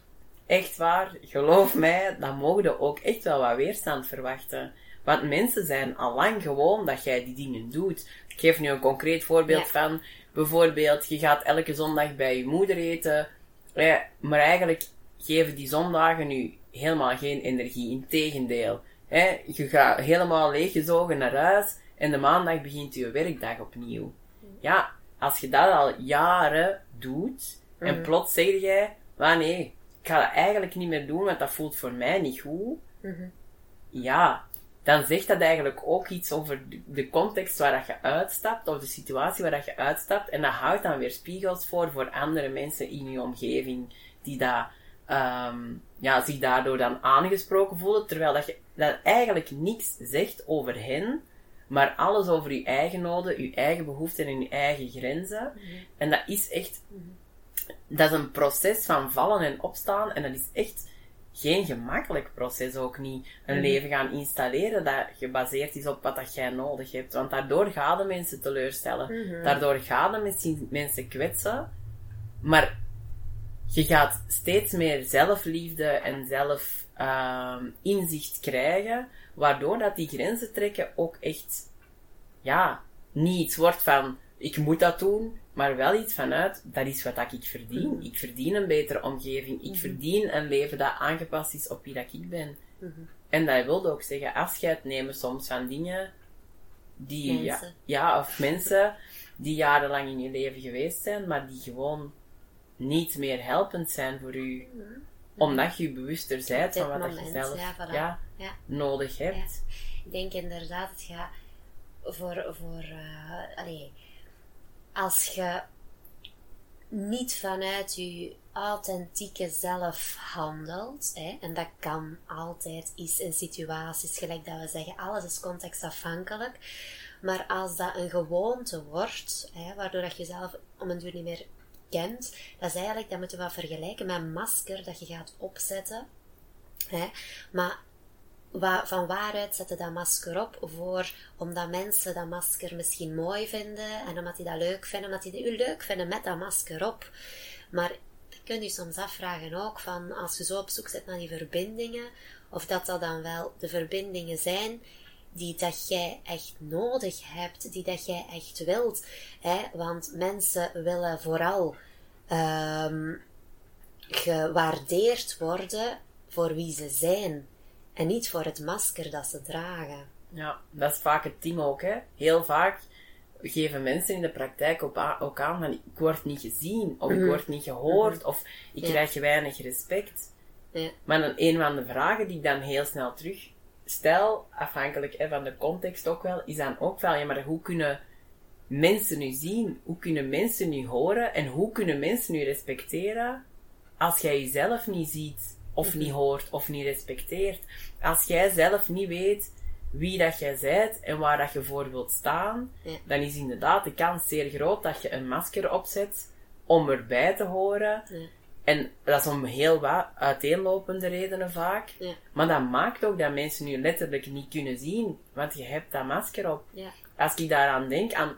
echt waar, geloof mij, dan mogen je ook echt wel wat weerstand verwachten. Want mensen zijn al lang gewoon dat jij die dingen doet. Ik geef nu een concreet voorbeeld Ja. van, bijvoorbeeld, je gaat elke zondag bij je moeder eten, maar eigenlijk geven die zondagen nu helemaal geen energie. Integendeel. Hè, je gaat helemaal leeggezogen naar huis en de maandag begint je werkdag opnieuw. Ja, als je dat al jaren doet en plots zeg jij, maar nee, ik ga dat eigenlijk niet meer doen, want dat voelt voor mij niet goed. Ja, dan zegt dat eigenlijk ook iets over de- de context waar dat je uitstapt, of de situatie waar dat je uitstapt. En dat houdt dan weer spiegels voor voor andere mensen in je omgeving, die dat, ehm, ja, zich daardoor dan aangesproken voelen, terwijl dat je dat eigenlijk niks zegt over hen, maar alles over je eigen noden, je eigen behoeften en je eigen grenzen. En dat is echt, dat is een proces van vallen en opstaan, en dat is echt geen gemakkelijk proces ook niet. Een leven gaan installeren dat gebaseerd is op wat dat jij nodig hebt. Want daardoor gaan de mensen teleurstellen. Daardoor gaan de mensen, mensen kwetsen. Maar je gaat steeds meer zelfliefde en zelf ehm, inzicht krijgen, waardoor dat die grenzen trekken ook echt, ja, niet iets wordt van, ik moet dat doen, maar wel iets vanuit, dat is wat ik verdien. Ik verdien een betere omgeving. Ik verdien een leven dat aangepast is op wie dat ik ben. En dat wil ook zeggen afscheid nemen soms van dingen die, ja, Mensen. ja, of mensen die jarenlang in je leven geweest zijn, maar die gewoon niet meer helpend zijn voor u. Omdat je bewuster bent van wat dat je zelf ja, voilà. ja, Ja. Nodig hebt. Ik denk inderdaad, het gaat voor, voor eh, allee, als je niet vanuit je authentieke zelf handelt, hè, en dat kan altijd is in situaties, gelijk dat we zeggen, alles is contextafhankelijk, maar als dat een gewoonte wordt, hè, waardoor dat je zelf om een duur niet meer kent, dat is eigenlijk, dat moeten we wat vergelijken met een masker dat je gaat opzetten, hè, maar Van waaruit zetten dat masker op? Voor, omdat mensen dat masker misschien mooi vinden en omdat die dat leuk vinden, omdat die u leuk vinden met dat masker op. Maar je kunt je soms afvragen ook van, als je zo op zoek zit naar die verbindingen, of dat dat dan wel de verbindingen zijn die dat jij echt nodig hebt, die dat jij echt wilt. Hè? Want mensen willen vooral ehm, gewaardeerd worden voor wie ze zijn. En niet voor het masker dat ze dragen. Ja, dat is vaak het team ook. Hè. Heel vaak geven mensen in de praktijk ook aan, ook aan van ik word niet gezien, of ik word niet gehoord, of ik Ja. krijg weinig respect. Ja. Maar dan een van de vragen die ik dan heel snel terug stel, afhankelijk hè, van de context ook wel, is dan ook wel, ja, maar hoe kunnen mensen u zien? Hoe kunnen mensen u horen? En hoe kunnen mensen u respecteren als jij jezelf niet ziet, of niet hoort, of niet respecteert? Als jij zelf niet weet wie dat jij bent en waar dat je voor wilt staan, Ja. dan is inderdaad de kans zeer groot dat je een masker opzet om erbij te horen. Ja. En dat is om heel wat uiteenlopende redenen vaak. Ja. Maar dat maakt ook dat mensen je letterlijk niet kunnen zien, want je hebt dat masker op. Als ik daaraan denk, aan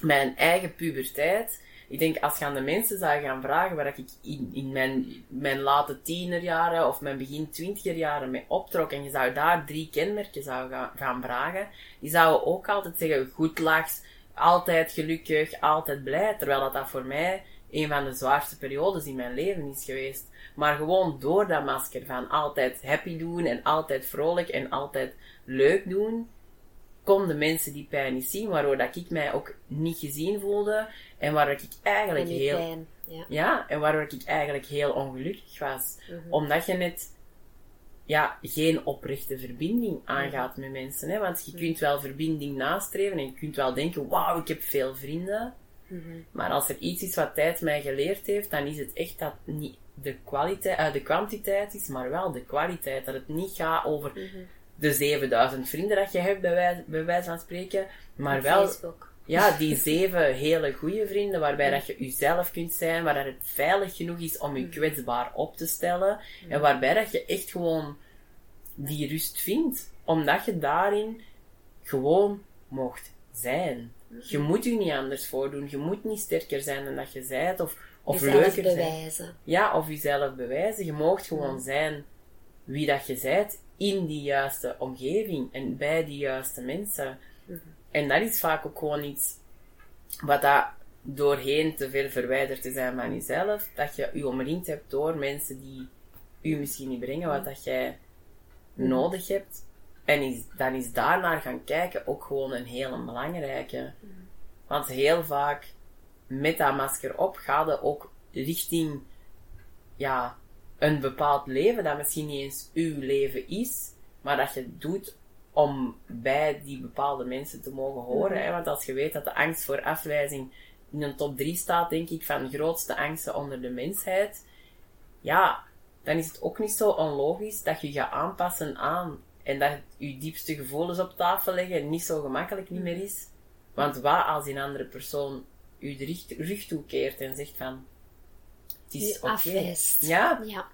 mijn eigen puberteit, ik denk als je aan de mensen zou gaan vragen waar ik in, in mijn, mijn late tienerjaren of mijn begin twintigerjaren mee optrok en je zou daar drie kenmerken zou gaan, vragen, die zouden ook altijd zeggen goed lachs, altijd gelukkig, altijd blij, terwijl dat, dat voor mij een van de zwaarste periodes in mijn leven is geweest. Maar gewoon door dat masker van altijd happy doen en altijd vrolijk en altijd leuk doen, konden mensen die pijn niet zien, waardoor dat ik mij ook niet gezien voelde en waardoor ik eigenlijk heel... pijn. Ja. Ja, en waardoor ik eigenlijk heel ongelukkig was. Mhm. Omdat je net ja, geen oprechte verbinding aangaat met mensen. Hè? Want je kunt wel verbinding nastreven en je kunt wel denken, wauw, ik heb veel vrienden. Mhm. Maar als er iets is wat tijd mij geleerd heeft, dan is het echt dat niet de, kwaliteit, eh, de kwantiteit is, maar wel de kwaliteit. Dat het niet gaat over Mhm. De 7000 vrienden dat je hebt, bij wijze, bij wijze van spreken. Maar wel Facebook. ja, die zeven hele goede vrienden, waarbij dat je jezelf kunt zijn, waar dat het veilig genoeg is om je kwetsbaar op te stellen, en waarbij dat je echt gewoon die rust vindt, omdat je daarin gewoon mocht zijn. Je moet je niet anders voordoen, je moet niet sterker zijn dan dat je zijt, of, of Jezelf leuker zijn. bewijzen. Ja, of jezelf bewijzen. Je moogt gewoon zijn wie dat je bent in die juiste omgeving en bij die juiste mensen. En dat is vaak ook gewoon iets wat dat doorheen te ver verwijderd te zijn van jezelf, dat je je omringd hebt door mensen die u misschien niet brengen wat dat jij nodig hebt. En is, dan is daarnaar gaan kijken ook gewoon een hele belangrijke. Want heel vaak met dat masker op ga je ook richting ja, een bepaald leven dat misschien niet eens uw leven is, maar dat je het doet om bij die bepaalde mensen te mogen horen. Hè? Want als je weet dat de angst voor afwijzing in een top 3 staat, denk ik, van de grootste angsten onder de mensheid, ja, dan is het ook niet zo onlogisch dat je gaat aanpassen aan en dat je diepste gevoelens op tafel leggen niet zo gemakkelijk niet meer is. Want wat als een andere persoon u de rug, rug toekeert en zegt van, het is oké. Ja, Ja.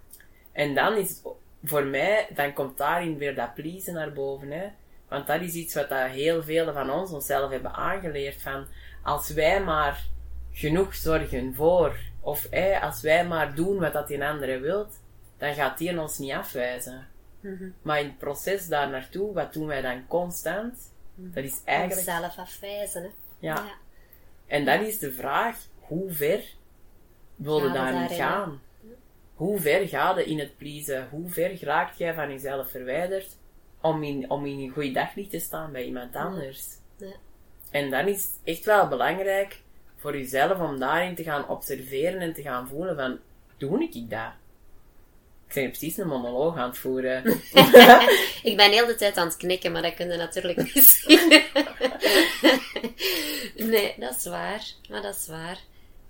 en dan is het voor mij, dan komt daarin weer dat pleasen naar boven. Hè? Want dat is iets wat dat heel veel van ons onszelf hebben aangeleerd. Van als wij maar genoeg zorgen voor, of hè, als wij maar doen wat dat een andere wilt, dan gaat die ons niet afwijzen. Mhm. Maar in het proces daar naartoe, wat doen wij dan constant? Dat is eigenlijk. Onszelf afwijzen. Hè. Ja. En dan is de vraag, hoe ver wil je Gaan we daarin daarin, gaan? Hoe ver ga je in het pleasen? Hoe ver raakt jij van jezelf verwijderd om in, om in een goed daglicht te staan bij iemand anders? Ja. En dan is het echt wel belangrijk voor jezelf om daarin te gaan observeren en te gaan voelen van, doe ik dat? Ik ben precies een monoloog aan het voeren. Ik ben heel de tijd aan het knikken, maar dat kun je natuurlijk niet zien. nee, dat is waar. Maar dat is waar.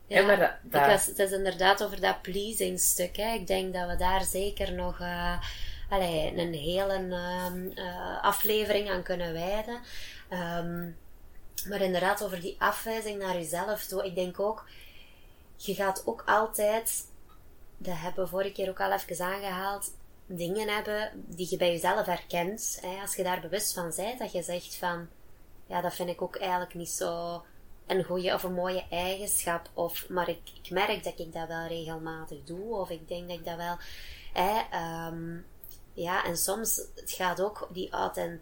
Ja, Ja, maar dat- was, het is inderdaad over dat pleasing stuk. Hè. Ik denk dat we daar zeker nog allee, een hele ehm, eh, aflevering aan kunnen wijden. Ehm, maar inderdaad, over die afwijzing naar jezelf toe. Ik denk ook, je gaat ook altijd, dat hebben we vorige keer ook al even aangehaald, dingen hebben die je bij jezelf herkent. Hè, als je daar bewust van bent, dat je zegt van, ja, dat vind ik ook eigenlijk niet zo een goede of een mooie eigenschap. Of, maar ik, merk dat ik dat wel regelmatig doe. Of ik denk dat ik dat wel... Hè, ehm, ja, en soms het gaat ook die authent,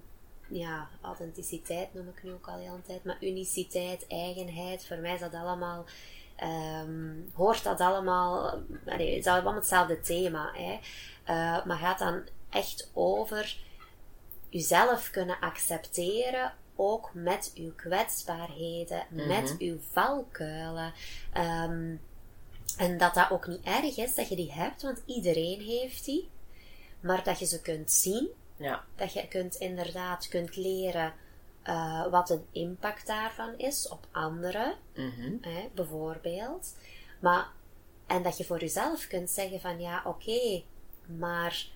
ja, authenticiteit noem ik nu ook al de hele tijd. Maar uniciteit, eigenheid, voor mij is dat allemaal... ehm, hoort dat allemaal... allee, Het is allemaal hetzelfde thema. Hè. Eh, maar gaat dan echt over jezelf kunnen accepteren, ook met uw kwetsbaarheden, met uw valkuilen. Ehm, en dat dat ook niet erg is dat je die hebt, want iedereen heeft die. Maar dat je ze kunt zien, ja. dat je kunt inderdaad kunt leren eh, wat een impact daarvan is op anderen, Mhm. hè, bijvoorbeeld. Maar, en dat je voor jezelf kunt zeggen van ja, oké, maar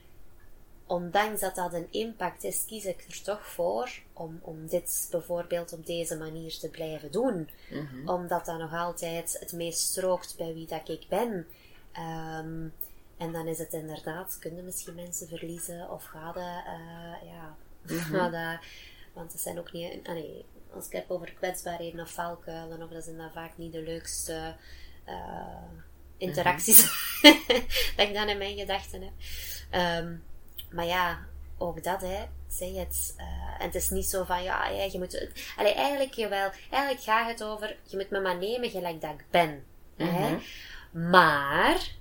ondanks dat dat een impact is, kies ik er toch voor om, om dit bijvoorbeeld op deze manier te blijven doen. Mhm. Omdat dat nog altijd het meest strookt bij wie dat ik ben. Ehm, en dan is het inderdaad, kunnen misschien mensen verliezen of het, eh, ja, het- want het zijn ook niet, ah nee, als ik heb over kwetsbaarheden of valkuilen, of dat zijn dan vaak niet de leukste eh, interacties dat ik dan in mijn gedachten heb. Ehm, maar ja, ook dat, hè. Zeg het. eh, en het is niet zo van, ja, ja je moet... Allee, eigenlijk, jawel, eigenlijk gaat het over, je moet me maar nemen gelijk dat ik ben. Hè? Maar,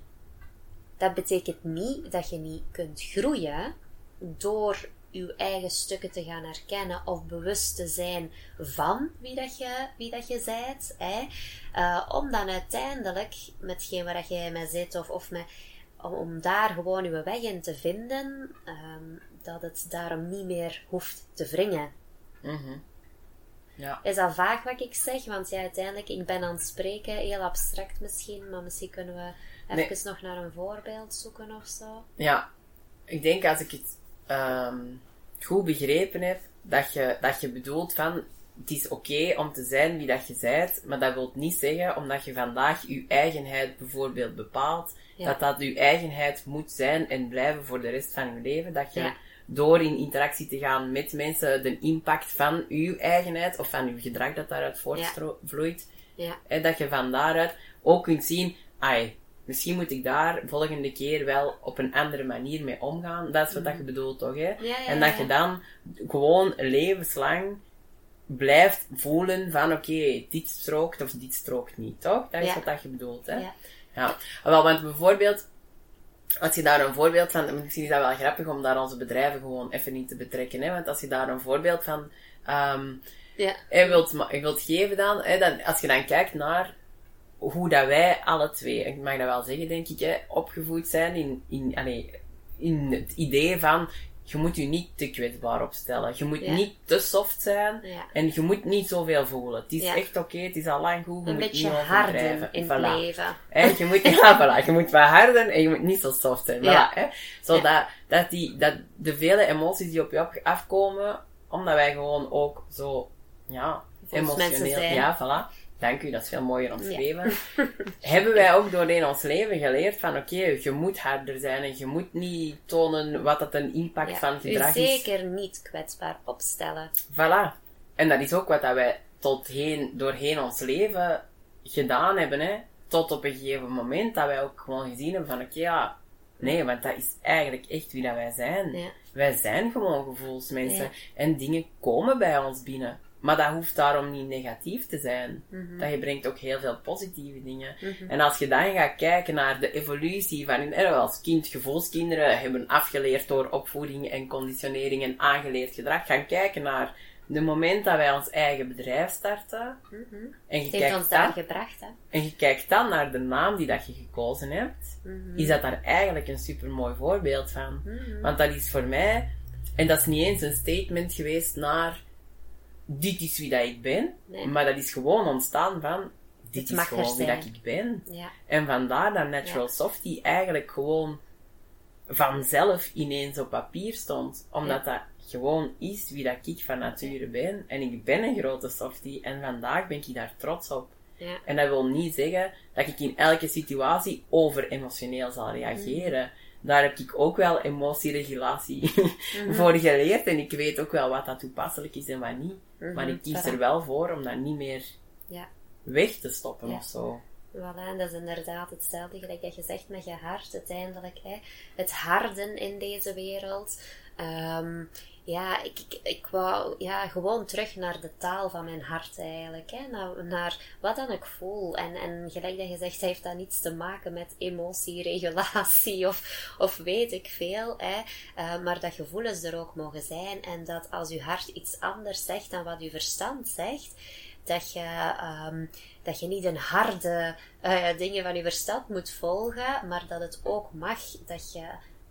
dat betekent niet dat je niet kunt groeien door je eigen stukken te gaan herkennen of bewust te zijn van wie dat je, wie dat je zijt. Hè? Eh, om dan uiteindelijk, metgeen waar dat jij mee zit, of, of met, om, daar gewoon je weg in te vinden, ehm, dat het daarom niet meer hoeft te wringen. Mhm. Ja. Is dat vaag wat ik zeg? Want ja, uiteindelijk, ik ben aan het spreken, heel abstract misschien, maar misschien kunnen we even Nee. nog naar een voorbeeld zoeken of zo. Ja, ik denk als ik het ehm, goed begrepen heb, dat je, dat je bedoelt van, het is oké om te zijn wie dat je bent, maar dat wil niet zeggen, omdat je vandaag je eigenheid bijvoorbeeld bepaalt, Ja. dat dat je eigenheid moet zijn en blijven voor de rest van je leven. Dat je Ja. door in interactie te gaan met mensen de impact van je eigenheid of van je gedrag dat daaruit voortvloeit, Ja, en dat je van daaruit ook kunt zien, ai, misschien moet ik daar volgende keer wel op een andere manier mee omgaan. Dat is wat dat je bedoelt, toch? Hè? Mhm. en dat je dan gewoon levenslang blijft voelen van, oké, dit strookt of dit strookt niet, toch? Dat is Ja. wat dat je bedoelt, hè? Ja. Ja. Wel, want bijvoorbeeld, als je daar een voorbeeld van, misschien is dat wel grappig om daar onze bedrijven gewoon even in te betrekken, hè? Want als je daar een voorbeeld van, ehm Ja. wilt, je wilt geven dan, hè, dan, als je dan kijkt naar hoe dat wij alle twee, ik mag dat wel zeggen, denk ik, hè, opgevoed zijn in, in, allee, in het idee van, je moet je niet te kwetsbaar opstellen. Je moet Ja. niet te soft zijn. Ja. En je moet niet zoveel voelen. Het is Ja. echt oké, het is al lang goed. Je Een moet beetje harden overdrijven. in Voilà. het leven. Je moet, ja, voilà, je moet wat harder en je moet niet zo soft zijn. Voilà, hè. Zodat dat die, dat de vele emoties die op je afkomen, omdat wij gewoon ook zo, ja, Volgens emotioneel, zijn. ja, voilà. Dank u, dat is veel mooier omschreven. Hebben wij ook doorheen ons leven geleerd van, oké, je moet harder zijn en je moet niet tonen wat dat een impact Ja. van U gedrag is. zeker niet kwetsbaar opstellen. Voilà. En dat is ook wat dat wij tot heen, doorheen ons leven gedaan hebben, hè. Tot op een gegeven moment dat wij ook gewoon gezien hebben van, oké, ja, nee, want dat is eigenlijk echt wie dat wij zijn. Ja. Wij zijn gewoon gevoelsmensen. Ja. En dingen komen bij ons binnen. Maar dat hoeft daarom niet negatief te zijn. Mhm. Dat je brengt ook heel veel positieve dingen. En als je dan gaat kijken naar de evolutie van eh, als kind, gevoelskinderen hebben afgeleerd door opvoeding en conditionering en aangeleerd gedrag, gaan kijken naar de moment dat wij ons eigen bedrijf starten. En, je Mhm. Het heeft kijkt ons daar dan, gebracht, hè. en je kijkt dan naar de naam die dat je gekozen hebt, Mhm. is dat daar eigenlijk een super mooi voorbeeld van. Mhm. Want dat is voor mij, en dat is niet eens een statement geweest naar dit is wie dat ik ben, Nee. maar dat is gewoon ontstaan van dit is gewoon wie dat ik ben. Ja. En vandaar dat Natural Ja. Softie eigenlijk gewoon vanzelf ineens op papier stond. Omdat dat gewoon is wie dat ik van nature ben. En ik ben een grote softie en vandaag ben ik daar trots op. Ja. En dat wil niet zeggen dat ik in elke situatie over emotioneel zal reageren. Mhm. Daar heb ik ook wel emotieregulatie voor geleerd. En ik weet ook wel wat dat toepasselijk is en wat niet. Maar ik kies Voilà. er wel voor om dat niet meer Ja. weg te stoppen Ja. of zo. Voilà, en dat is inderdaad hetzelfde gelijk dat je zegt met je hart uiteindelijk. Hè. Het harden in deze wereld. Ehm, ja, ik, ik, ik wou ja, gewoon terug naar de taal van mijn hart eigenlijk. Hè. Naar, naar wat dan ik voel. En, en gelijk dat je zegt, heeft dat niets te maken met emotieregulatie of, of weet ik veel. Hè. Eh, maar dat gevoelens er ook mogen zijn. En dat als je hart iets anders zegt dan wat je verstand zegt, dat je, ehm, dat je niet een harde eh, dingen van je verstand moet volgen, maar dat het ook mag dat je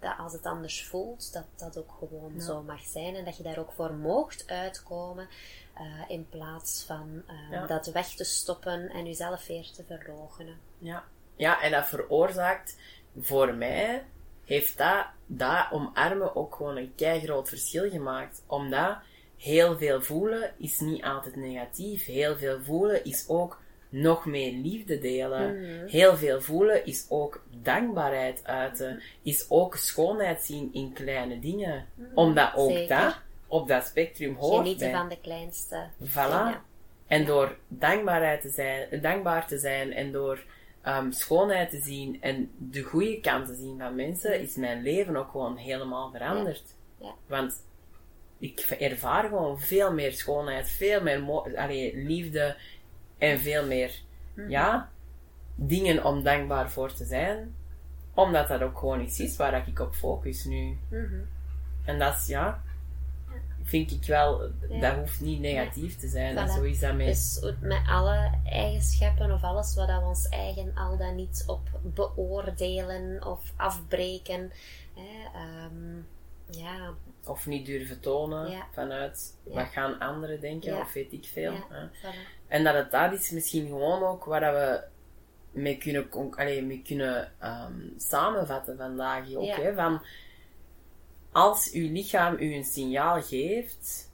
dat als het anders voelt, dat dat ook gewoon zo mag zijn en dat je daar ook voor moogt uitkomen, eh, in plaats van eh, Ja. dat weg te stoppen en jezelf weer te verloochenen. Ja. ja, en dat veroorzaakt voor mij, heeft dat, dat omarmen ook gewoon een kei groot verschil gemaakt. Omdat heel veel voelen is niet altijd negatief. Heel veel voelen is ook nog meer liefde delen. Heel veel voelen is ook dankbaarheid uiten. Is ook schoonheid zien in kleine dingen. Omdat ook Zeker. dat op dat spectrum hoort Genieten van de kleinste Voilà. En door dankbaarheid te zijn, dankbaar te zijn en door ehm, schoonheid te zien en de goede kant te zien van mensen, is mijn leven ook gewoon helemaal veranderd. Ja. Want ik ervaar gewoon veel meer schoonheid, veel meer allee, liefde en veel meer Mhm. ja, dingen om dankbaar voor te zijn. Omdat dat ook gewoon iets is waar ik op focus nu. Mhm. En dat is, ja, vind ik wel, Ja. dat hoeft niet negatief te zijn. En zo is dat met... Dus met alle eigenschappen of alles wat we ons eigen al dan niet op beoordelen of afbreken. Hè, ehm, ja, Of niet durven tonen Ja. vanuit wat gaan anderen denken of weet ik veel. hè. voilà. En dat het dat is misschien gewoon ook waar dat we mee kunnen, allee, mee kunnen ehm, samenvatten vandaag ook. Ja. Hè, van als uw lichaam u een signaal geeft,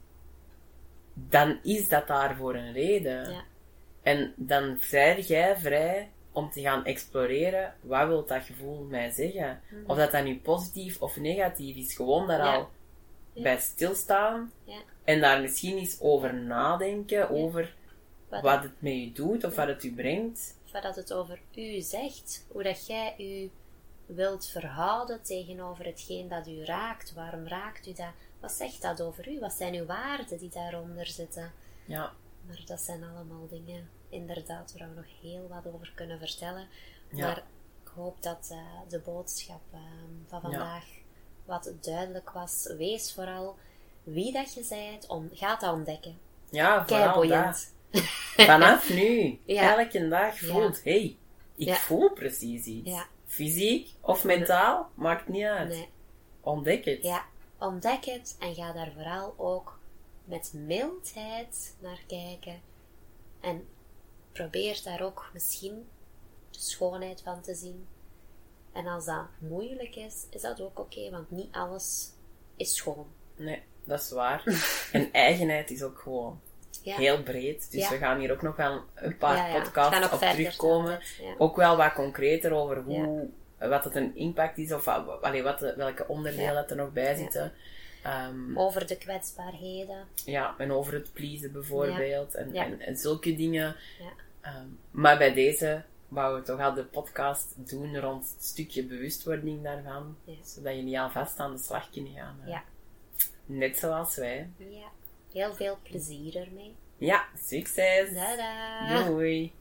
dan is dat daar voor een reden. Ja. En dan zij jij vrij om te gaan exploreren, wat wil dat gevoel mij zeggen? Of dat dat nu positief of negatief is. Gewoon daar Mhm. Ja. al bij stilstaan Ja. en daar misschien eens over nadenken, over Wat, wat het met je doet of wat het u brengt. wat dat het over u zegt, hoe dat jij u wilt verhouden tegenover hetgeen dat u raakt. Waarom raakt u dat? Wat zegt dat over u? Wat zijn uw waarden die daaronder zitten? Ja, Maar dat zijn allemaal dingen, inderdaad, waar we nog heel wat over kunnen vertellen. Ja. Maar ik hoop dat eh, de boodschap eh, van vandaag wat duidelijk was. Wees vooral wie dat je bent, om, ga dat ontdekken. ja vooral dat. Vanaf nu, Ja. elke dag voelt, hey, ik voel precies iets. Ja. Fysiek of mentaal, maakt niet uit. Nee. Ontdek het. Ja, ontdek het en ga daar vooral ook met mildheid naar kijken. En probeer daar ook misschien de schoonheid van te zien. En als dat moeilijk is, is dat ook oké, want niet alles is schoon. Nee, dat is waar. en eigenheid is ook gewoon Ja. heel breed. Dus Ja. we gaan hier ook nog wel een paar podcasts op terugkomen. Ook wel wat concreter over hoe, wat het een impact is of wat, allee, wat de- welke onderdelen er nog bij zitten. Ehm, Over de kwetsbaarheden. ja, en over het pleasen bijvoorbeeld. En, en, en zulke dingen. Ja. Ehm, maar bij deze wouden we toch al de podcast doen rond het stukje bewustwording daarvan. Zodat jullie alvast aan de slag kunnen gaan. Net zoals wij. Ja. Heel veel plezier ermee. Ja, succes! Tada! Doei!